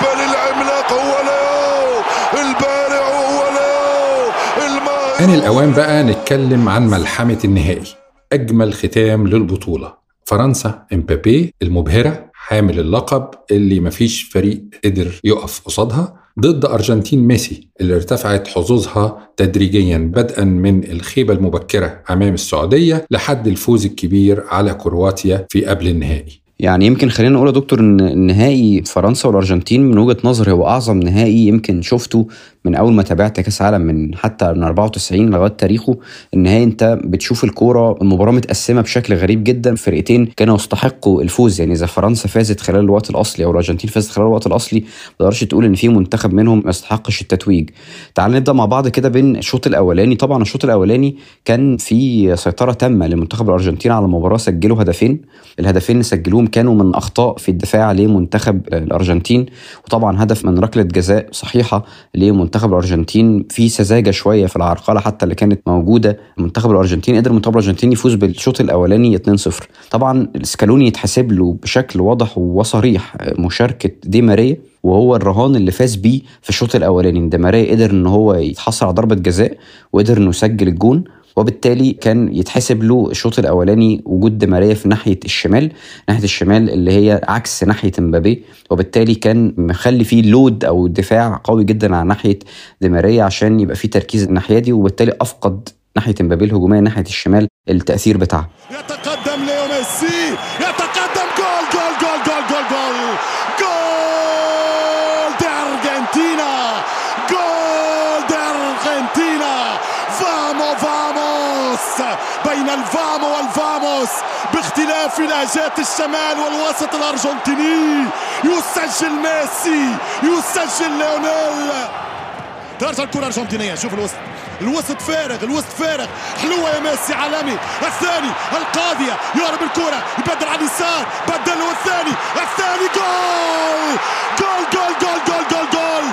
بل العملاق هو ليو. البارع هو ليو. الما آن الأوان بقى؟ نتكلم عن ملحمة النهائي. أجمل ختام للبطولة. فرنسا إمبابي المبهرة حامل اللقب اللي مفيش فريق قدر يقف قصادها. ضد أرجنتين ميسي اللي ارتفعت حظوظها تدريجيا بدءا من الخيبة المبكرة أمام السعودية لحد الفوز الكبير على كرواتيا في قبل النهائي. يعني يمكن خلينا نقول يا دكتور ان النهائي فرنسا والأرجنتين من وجهة نظري هو أعظم نهائي يمكن شفته من أول ما تابعت كأس عالم من حتى من 94 لغاية تاريخه النهائي أنت بتشوف الكورة المباراة متقسمة بشكل غريب جدا. فرقتين كانوا يستحقوا الفوز. يعني إذا فرنسا فازت خلال الوقت الأصلي أو الأرجنتين فازت خلال الوقت الأصلي ما تقدرش تقول إن في منتخب منهم ما يستحقش التتويج. تعال نبدأ مع بعض كده بين الشوط الأولاني. طبعا الشوط الأولاني كان في سيطرة تامة لمنتخب الأرجنتين على المباراه سجلوا هدفين. الهدفين اللي سجلوهم كانوا من أخطاء في الدفاع لمنتخب الأرجنتين. وطبعا هدف من ركلة جزاء صحيحة لمنتخب الأرجنتين في سذاجة شوية في العرقلة حتى اللي كانت موجودة. منتخب الارجنتين قدر المنتخب الأرجنتيني يفوز بالشوط الأولاني 2-0 طبعا سكالوني يتحسب له بشكل واضح وصريح مشاركة دي ماريا وهو الرهان اللي فاز بيه في الشوط الأولاني. دي ماريا قدر إن هو يتحصل على ضربة جزاء وقدر إنه يسجل الجون وبالتالي كان يتحسب له الشوط الأولاني وجود دي ماريا في ناحية الشمال ناحية الشمال اللي هي عكس ناحية امبابي وبالتالي كان مخلي فيه load أو دفاع قوي جدا على ناحية دي ماريا عشان يبقى فيه تركيز الناحية دي وبالتالي أفقد ناحية امبابي الهجومية ناحية الشمال التأثير بتاعها يتقدم ليو ميسي يتقدم gol gol gol gol gol gol gol de Argentina gol de Argentina vamo vamos بين ال vamo وال vamos باختلاف لهجات الشمال والوسط الأرجنتيني. يسجل ميسي يسجل ليونيل. ترجع الكرة الأرجنتينية. شوف الوسط. الوسط فارغ الوسط فارغ. حلوة يا ميسي عالمي. الثاني القاضية. يهرب الكرة. يبدل على اليسار. بدل والثاني الثاني جول! goal goal goal goal goal goal!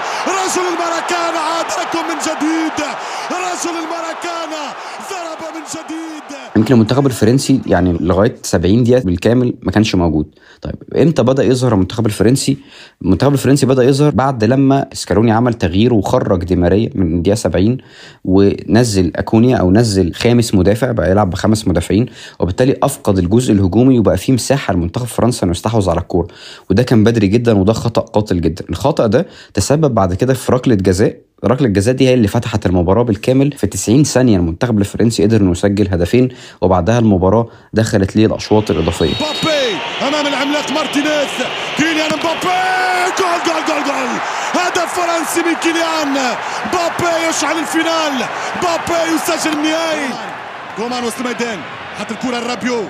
رجل المراكانا عاد لكم من جديد. رجل المراكانا ضرب من جديد. يمكن المنتخب الفرنسي يعني لغاية 70 دقيقة بالكامل ما كانش موجود. طيب إمتى بدأ يظهر المنتخب الفرنسي؟ المنتخب الفرنسي بدأ يظهر بعد لما سكالوني عمل تغيير وخرج دي ماريا من الدقيقة 70 ونزل أكونيا أو نزل خامس مدافع بقى يلعب بخمس مدافعين وبالتالي أفقد الجزء الهجومي وبقى فيه مساحة لمنتخب فرنسا إنه يستحوذ على الكورة. وده كان بدري جدا وده خطأ قاتل جدا. الخطأ ده تسبب بعد كده في ركلة جزاء. ركلة الجزاء دي هي اللي فتحت المباراة بالكامل في 90 ثانية. المنتخب الفرنسي قدر إنه يسجل هدفين وبعدها المباراة دخلت للاشواط الاضافيه أمام العملاق مارتينيز. كيليان مبابي! goal goal goal goal! هدف فرنسي من كيليان. مبابي يشعل ال final. مبابي يسجل النهائي. كومان وسط الميدان. راحت الكرة الرابيو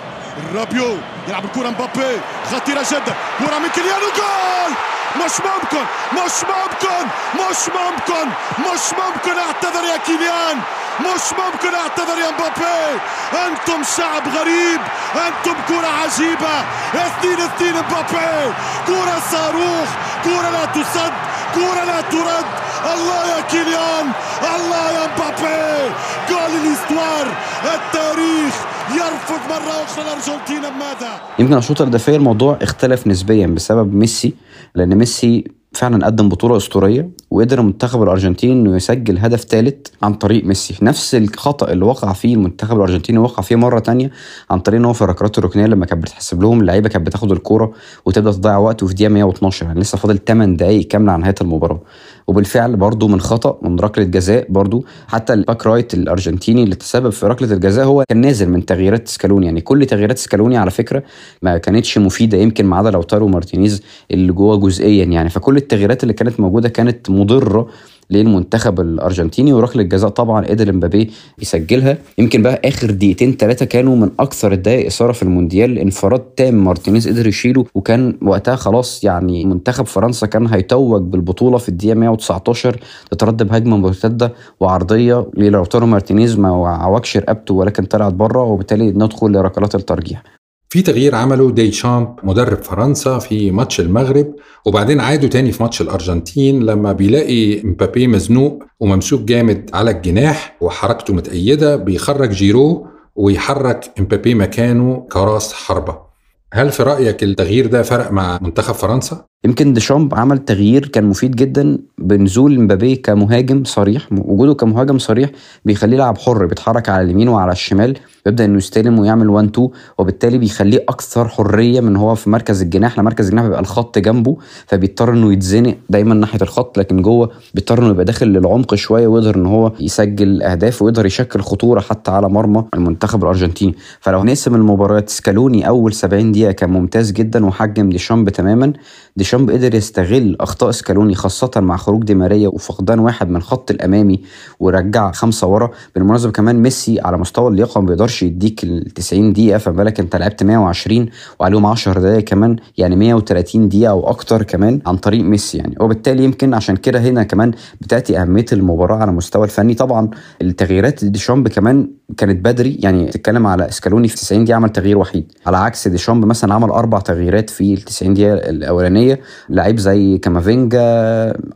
الرابيو يلعب الكرة مبابي. خطيرة جدا. كرة من كيليانو جول مش ممكن مش ممكن مش ممكن مش ممكن أعتذر يا كيليان. مش ممكن أعتذر يا مبابي. أنتم شعب غريب أنتم كرة عجيبة. اثنين اثنين مبابي. كرة صاروخ كرة لا تصد كرة لا ترد. الله يا كيليان الله يا مبابي. جول الإستوار التاريخ يرفض مرة أخرى الأرجنتين بماذا؟ يمكن الشوط الدفاعي الموضوع اختلف نسبيا بسبب ميسي لأن ميسي فعلا قدم بطولة أسطورية وقدر المنتخب الارجنتيني إنه يسجل هدف ثالث عن طريق ميسي نفس الخطأ اللي وقع فيه المنتخب الأرجنتيني وقع فيه مرة تانية عن طريق إن هو في الركلات الركنيه لما كانت بتحسب لهم اللعيبة كانت بتاخد الكورة وتبدأ تضيع وقت وفي دقيقة 112 يعني لسه فاضل 8 دقائق كاملة عن نهاية المباراة وبالفعل برضه من خطأ من ركلة جزاء برضه حتى ال back right الأرجنتيني اللي تسبب في ركلة الجزاء هو كان نازل من تغييرات سكالوني. يعني كل تغييرات سكالوني على فكرة ما كانتش مفيدة يمكن ما عدا لوتارو مارتينيز اللي جوه جزئيا. يعني فكل التغييرات اللي كانت موجودة كانت مضرة. للمنتخب الأرجنتيني وركله الجزاء طبعا قدر امبابي يسجلها. يمكن بقى آخر دقيقتين ثلاثة كانوا من أكثر الدقائق إثارة في المونديال. انفراد تام مارتينيز قدر يشيله وكان وقتها خلاص يعني منتخب فرنسا كان هيتوج بالبطولة في الدقيقة 119 تترد بهجمة مرتده وعرضية. للاوتارو مارتينيز ما عوجش رقبته ولكن طلعت بره وبالتالي ندخل لركلات الترجيح. في تغيير عمله دي شامب مدرب فرنسا في ماتش المغرب وبعدين عادوا تاني في ماتش الأرجنتين لما بيلاقي مبابي مزنوق وممسوك جامد على الجناح وحركته متقيدة بيخرج جيرو ويحرك مبابي مكانه كراس حربة. هل في رأيك التغيير ده فرق مع منتخب فرنسا؟ يمكن ديشامب عمل تغيير كان مفيد جدا بنزول مبابي كمهاجم صريح. وجوده كمهاجم صريح بيخليه لاعب حر بيتحرك على اليمين وعلى الشمال بيبدأ إنه يستلم ويعمل 1 2 وبالتالي بيخليه أكثر حرية من هو في مركز الجناح. مركز الجناح بيبقى الخط جنبه فبيضطر إنه يتزنق دايما ناحية الخط لكن جوه بيضطر إنه يبقى داخل للعمق شوية ويقدر إن هو يسجل أهداف ويقدر يشكل خطورة حتى على مرمى المنتخب الأرجنتيني. فلو هنقسم المباريات سكالوني أول 70 دقيقة كان ممتاز جدا وحجم ديشامب تماما. ديشامب قدر يستغل أخطاء سكالوني خاصة مع خروج دي ماريا وفقدان واحد من الخط الأمامي ورجع خمسة ورا. بالمناسبة كمان ميسي على مستوى اللياقة ما بيقدرش يديك ال 90 دقيقة فما بالك انت لعبت 120 وعليهم 10 دقائق كمان يعني 130 دقيقة أو أكتر كمان عن طريق ميسي يعني. وبالتالي يمكن عشان كده هنا كمان بتأتي أهمية المباراة على المستوى الفني. طبعا التغييرات ديشامب كمان كانت بدري يعني تتكلم على اسكالوني في 90 دقيقة عمل تغيير وحيد. على عكس ديشامب مثلا عمل أربع تغييرات في ال 90 دقيقة الأولانية. لعيب زي كامافينجا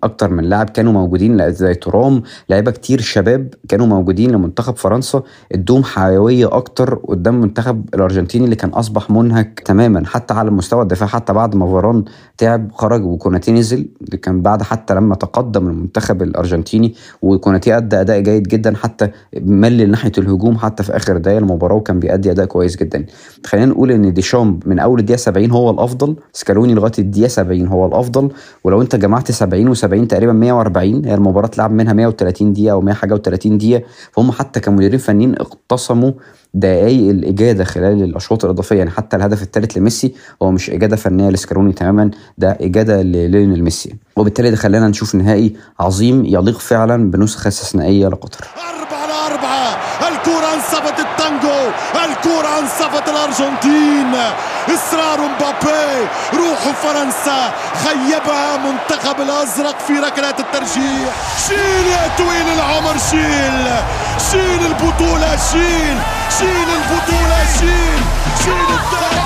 أكتر من لاعب كانوا موجودين زي ترام لعيبة كتير شباب كانوا موجودين لمنتخب فرنسا. ادوهم حيوية أكتر قدام المنتخب الأرجنتيني اللي كان أصبح منهك تماما حتى على مستوى الدفاع حتى بعد ما فاران تعب خرج وكوناتي نزل. كان بعد حتى لما تقدم المنتخب الأرجنتيني وكوناتي أدى أداء جيد جدا حتى مل ناحية الهجوم حتى في آخر دقايق المباراة وكان بيأدي أداء كويس جدا. خلينا نقول إن ديشامب من أول الدقيقة 70 هو الأفضل سكالوني لغاية الدقيقة 70 هو الأفضل ولو أنت جمعت 70 و70 تقريبا 140 هي المباراة اتلعب منها 130 دقيقة أو 100 حاجة و30 دقيقة. فهم حتى كمديرين فنيين اقتسموا دقايق الإجادة خلال الأشواط الإضافية. يعني حتى الهدف الثالث لميسي هو مش إجادة فنية لسكالوني تماما ده إجادة لليونيل ميسي. وبالتالي ده خلانا نشوف نهائي عظيم يليق فعلا بنسخة استثنائية لقطر. أربعة على أربعة الكرة انصفت. التانجو الكرة انصفت الأرجنتين. إصرار مبابي روح فرنسا خيبها منتخب الأزرق في ركلات الترجيح. شيل يا طويل العمر شيل. شيل البطولة شيل. شيل البطولة شيل. شيل الذهب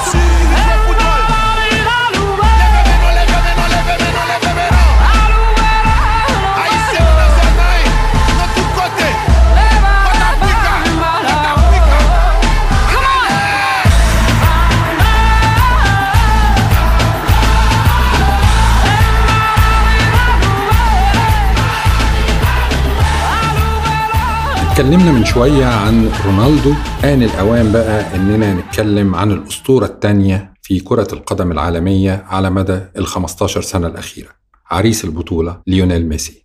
اتكلمنا من شوية عن رونالدو. آن الأوان بقى إننا نتكلم عن الأسطورة التانية في كرة القدم العالمية على مدى ال 15 سنة الأخيرة عريس البطولة ليونيل ميسي.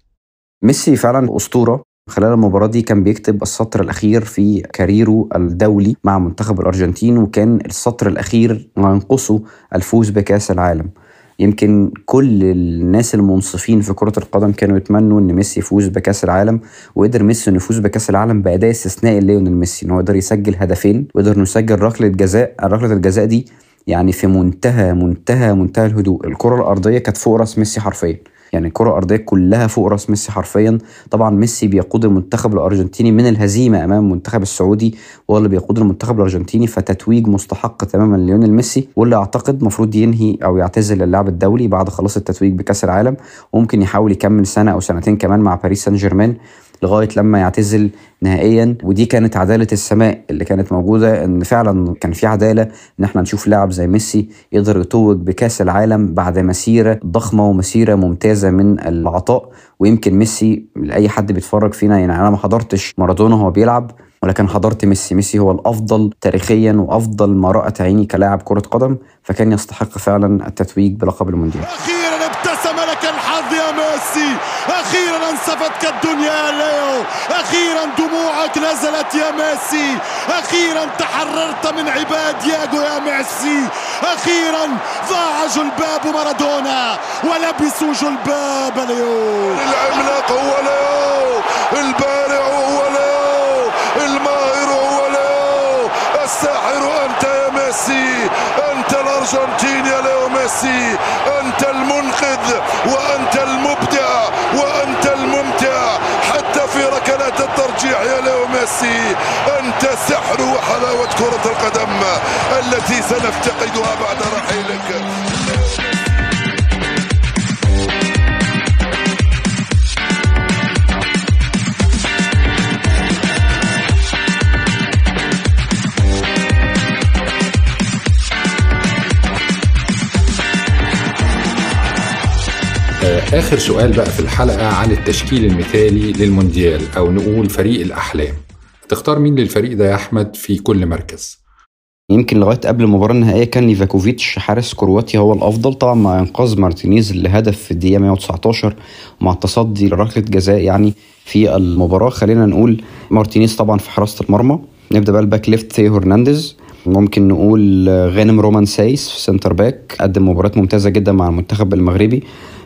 ميسي فعلا أسطورة. خلال المباراة دي كان بيكتب السطر الأخير في كاريره الدولي مع منتخب الأرجنتين وكان السطر الأخير ينقصه الفوز بكأس العالم. يمكن كل الناس المنصفين في كرة القدم كانوا يتمنوا إن ميسي يفوز بكأس العالم وقدر ميسي إنه يفوز بكأس العالم بأداء استثنائي ليونيل ميسي إن هو قدر يسجل هدفين وقدر إنه يسجل ركلة جزاء ركلة الجزاء دي يعني في منتهى منتهى منتهى الهدوء. الكرة الأرضية كانت فوق رأس ميسي حرفيا. يعني الكرة الأرضية كلها فوق رأس ميسي حرفيا. طبعا ميسي بيقود المنتخب الأرجنتيني من الهزيمة أمام المنتخب السعودي وهو اللي بيقود المنتخب الأرجنتيني فتتويج مستحق تماما ليونيل ميسي واللي أعتقد المفروض ينهي أو يعتزل اللعب الدولي بعد خلاص التتويج بكأس العالم وممكن يحاول يكمل سنة أو سنتين كمان مع باريس سان جيرمان. لغاية لما يعتزل نهائيا. ودي كانت عدالة السماء اللي كانت موجودة إن فعلا كان في عدالة إن إحنا نشوف لاعب زي ميسي يقدر يتوج بكأس العالم بعد مسيرة ضخمة ومسيرة ممتازة من العطاء. ويمكن ميسي لأي حد بيتفرج فينا يعني أنا ما حضرتش مارادونا وهو بيلعب ولكن حضرت ميسي. ميسي هو الأفضل تاريخيا وأفضل ما رات عيني كلاعب كرة قدم فكان يستحق فعلا التتويج بلقب المونديال أخيرا ابتسم لك الحظ يا ميسي انصفتك الدنيا يا ليو. أخيرا دموعك نزلت يا ميسي. أخيرا تحررت من عباءة دييجو يا ميسي. أخيرا ضاع جلباب مارادونا ولبسوا جلباب ليو. العملاق هو ليو. البارع هو ليو. الماهر هو ليو. الساحر أنت يا ميسي. أنت الأرجنتين يا ليو ميسي. أنت المنقذ وأنت المبدع ميسي أنت سحر وحلاوة كرة القدم التي سنفتقدها بعد رحيلك. آه، آخر سؤال بقى في الحلقة عن التشكيل المثالي للمونديال أو نقول فريق الأحلام. تختار مين للفريق ده يا أحمد في كل مركز؟ يمكن لغاية قبل المباراة النهائية كان ليفاكوفيتش حارس كرواتيا هو الأفضل طبعا مع إنقاذ مارتينيز لهدف في الدقيقة 119 ومع التصدي لركلة جزاء يعني في المباراة. خلينا نقول مارتينيز طبعا في حراسة المرمى. نبدأ بقى ال back left ثيو هرنانديز. ممكن نقول غانم رومان سايس في centre back. قدم مباراة ممتازة جدا مع المنتخب المغربي.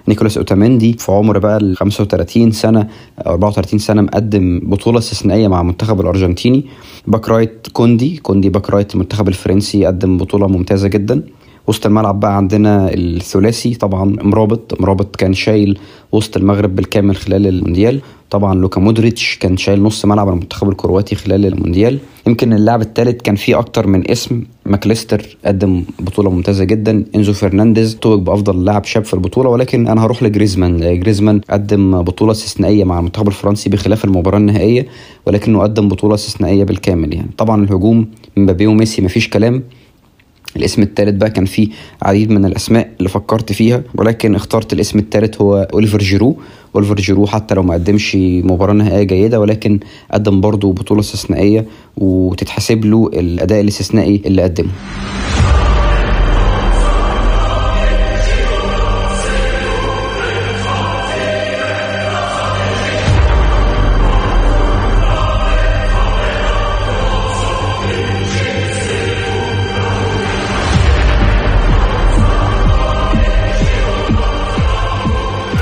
نيكولاس أوتاميندي في عمر بقى ال 35 سنة أو 34 سنة مقدم بطولة استثنائية مع المنتخب الأرجنتيني. back right كوندي كوندي back right المنتخب الفرنسي قدم بطولة ممتازة جدا. وسط الملعب بقى عندنا الثلاثي طبعا مرابط مرابط كان شايل وسط المغرب بالكامل خلال المونديال. طبعا لوكا مودريتش كان شايل نص ملعب المنتخب الكرواتي خلال المونديال. يمكن اللاعب الثالث كان فيه أكتر من اسم. ماكليستر قدم بطولة ممتازة جدا. إنزو فرنانديز توج بأفضل لاعب شاب في البطولة ولكن أنا هروح لجريزمان. جريزمان قدم بطولة استثنائية مع المنتخب الفرنسي بخلاف المباراة النهائية ولكنه قدم بطولة استثنائية بالكامل يعني. طبعا الهجوم مبابي وميسي مفيش كلام. الاسم الثالث بقى كان فيه عديد من الأسماء اللي فكرت فيها ولكن اخترت الاسم الثالث هو أوليفر جيرو. أوليفر جيرو حتى لو ما قدمش مباراة نهائية جيدة ولكن قدم برضه بطولة استثنائية وتتحسب له الأداء الاستثنائي اللي قدمه.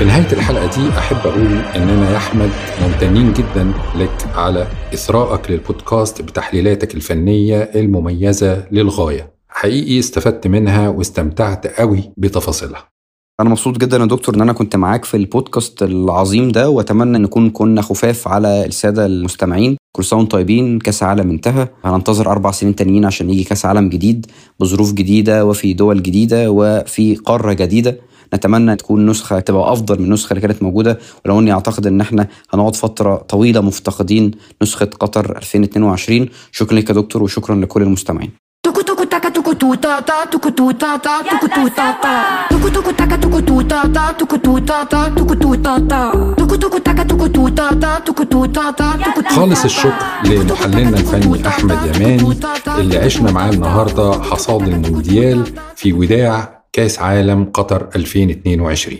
نهاية الحلقة دي أحب أقول إننا يا أحمد ممتنين جدا لك على إثراءك للبودكاست بتحليلاتك الفنية المميزة للغاية. حقيقي استفدت منها واستمتعت قوي بتفاصيلها. أنا مبسوط جدا يا دكتور إن أنا كنت معاك في البودكاست العظيم ده وأتمنى نكون كنا خفاف على السادة المستمعين. كل سنه طيبين كأس عالم انتهى. هننتظر أربع سنين تانيين عشان يجي كأس عالم جديد بظروف جديدة وفي دول جديدة وفي قارة جديدة. نتمنى تكون نسخه تبقى افضل من النسخه اللي كانت موجوده ولو اني اعتقد ان إحنا هنقعد فتره طويله مفتقدين نسخه قطر 2022 شكرا لك يا دكتور وشكرا لكل المستمعين خالص الشكر لمحللنا الفني أحمد يماني اللي عشنا معاه النهاردة حصاد المونديال في وداع كاس عالم قطر 2022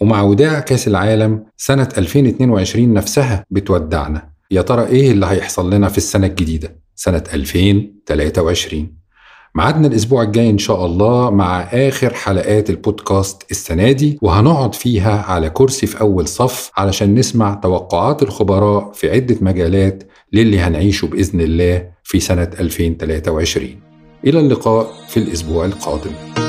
ومع وداع كاس العالم سنة 2022 نفسها بتودعنا. يا ترى إيه اللي هيحصل لنا في السنة الجديدة؟ سنة 2023 معادنا الأسبوع الجاي إن شاء الله مع آخر حلقات البودكاست السنة دي وهنقعد فيها على كرسي في أول صف علشان نسمع توقعات الخبراء في عدة مجالات للي هنعيشه بإذن الله في سنة 2023 إلى اللقاء في الأسبوع القادم.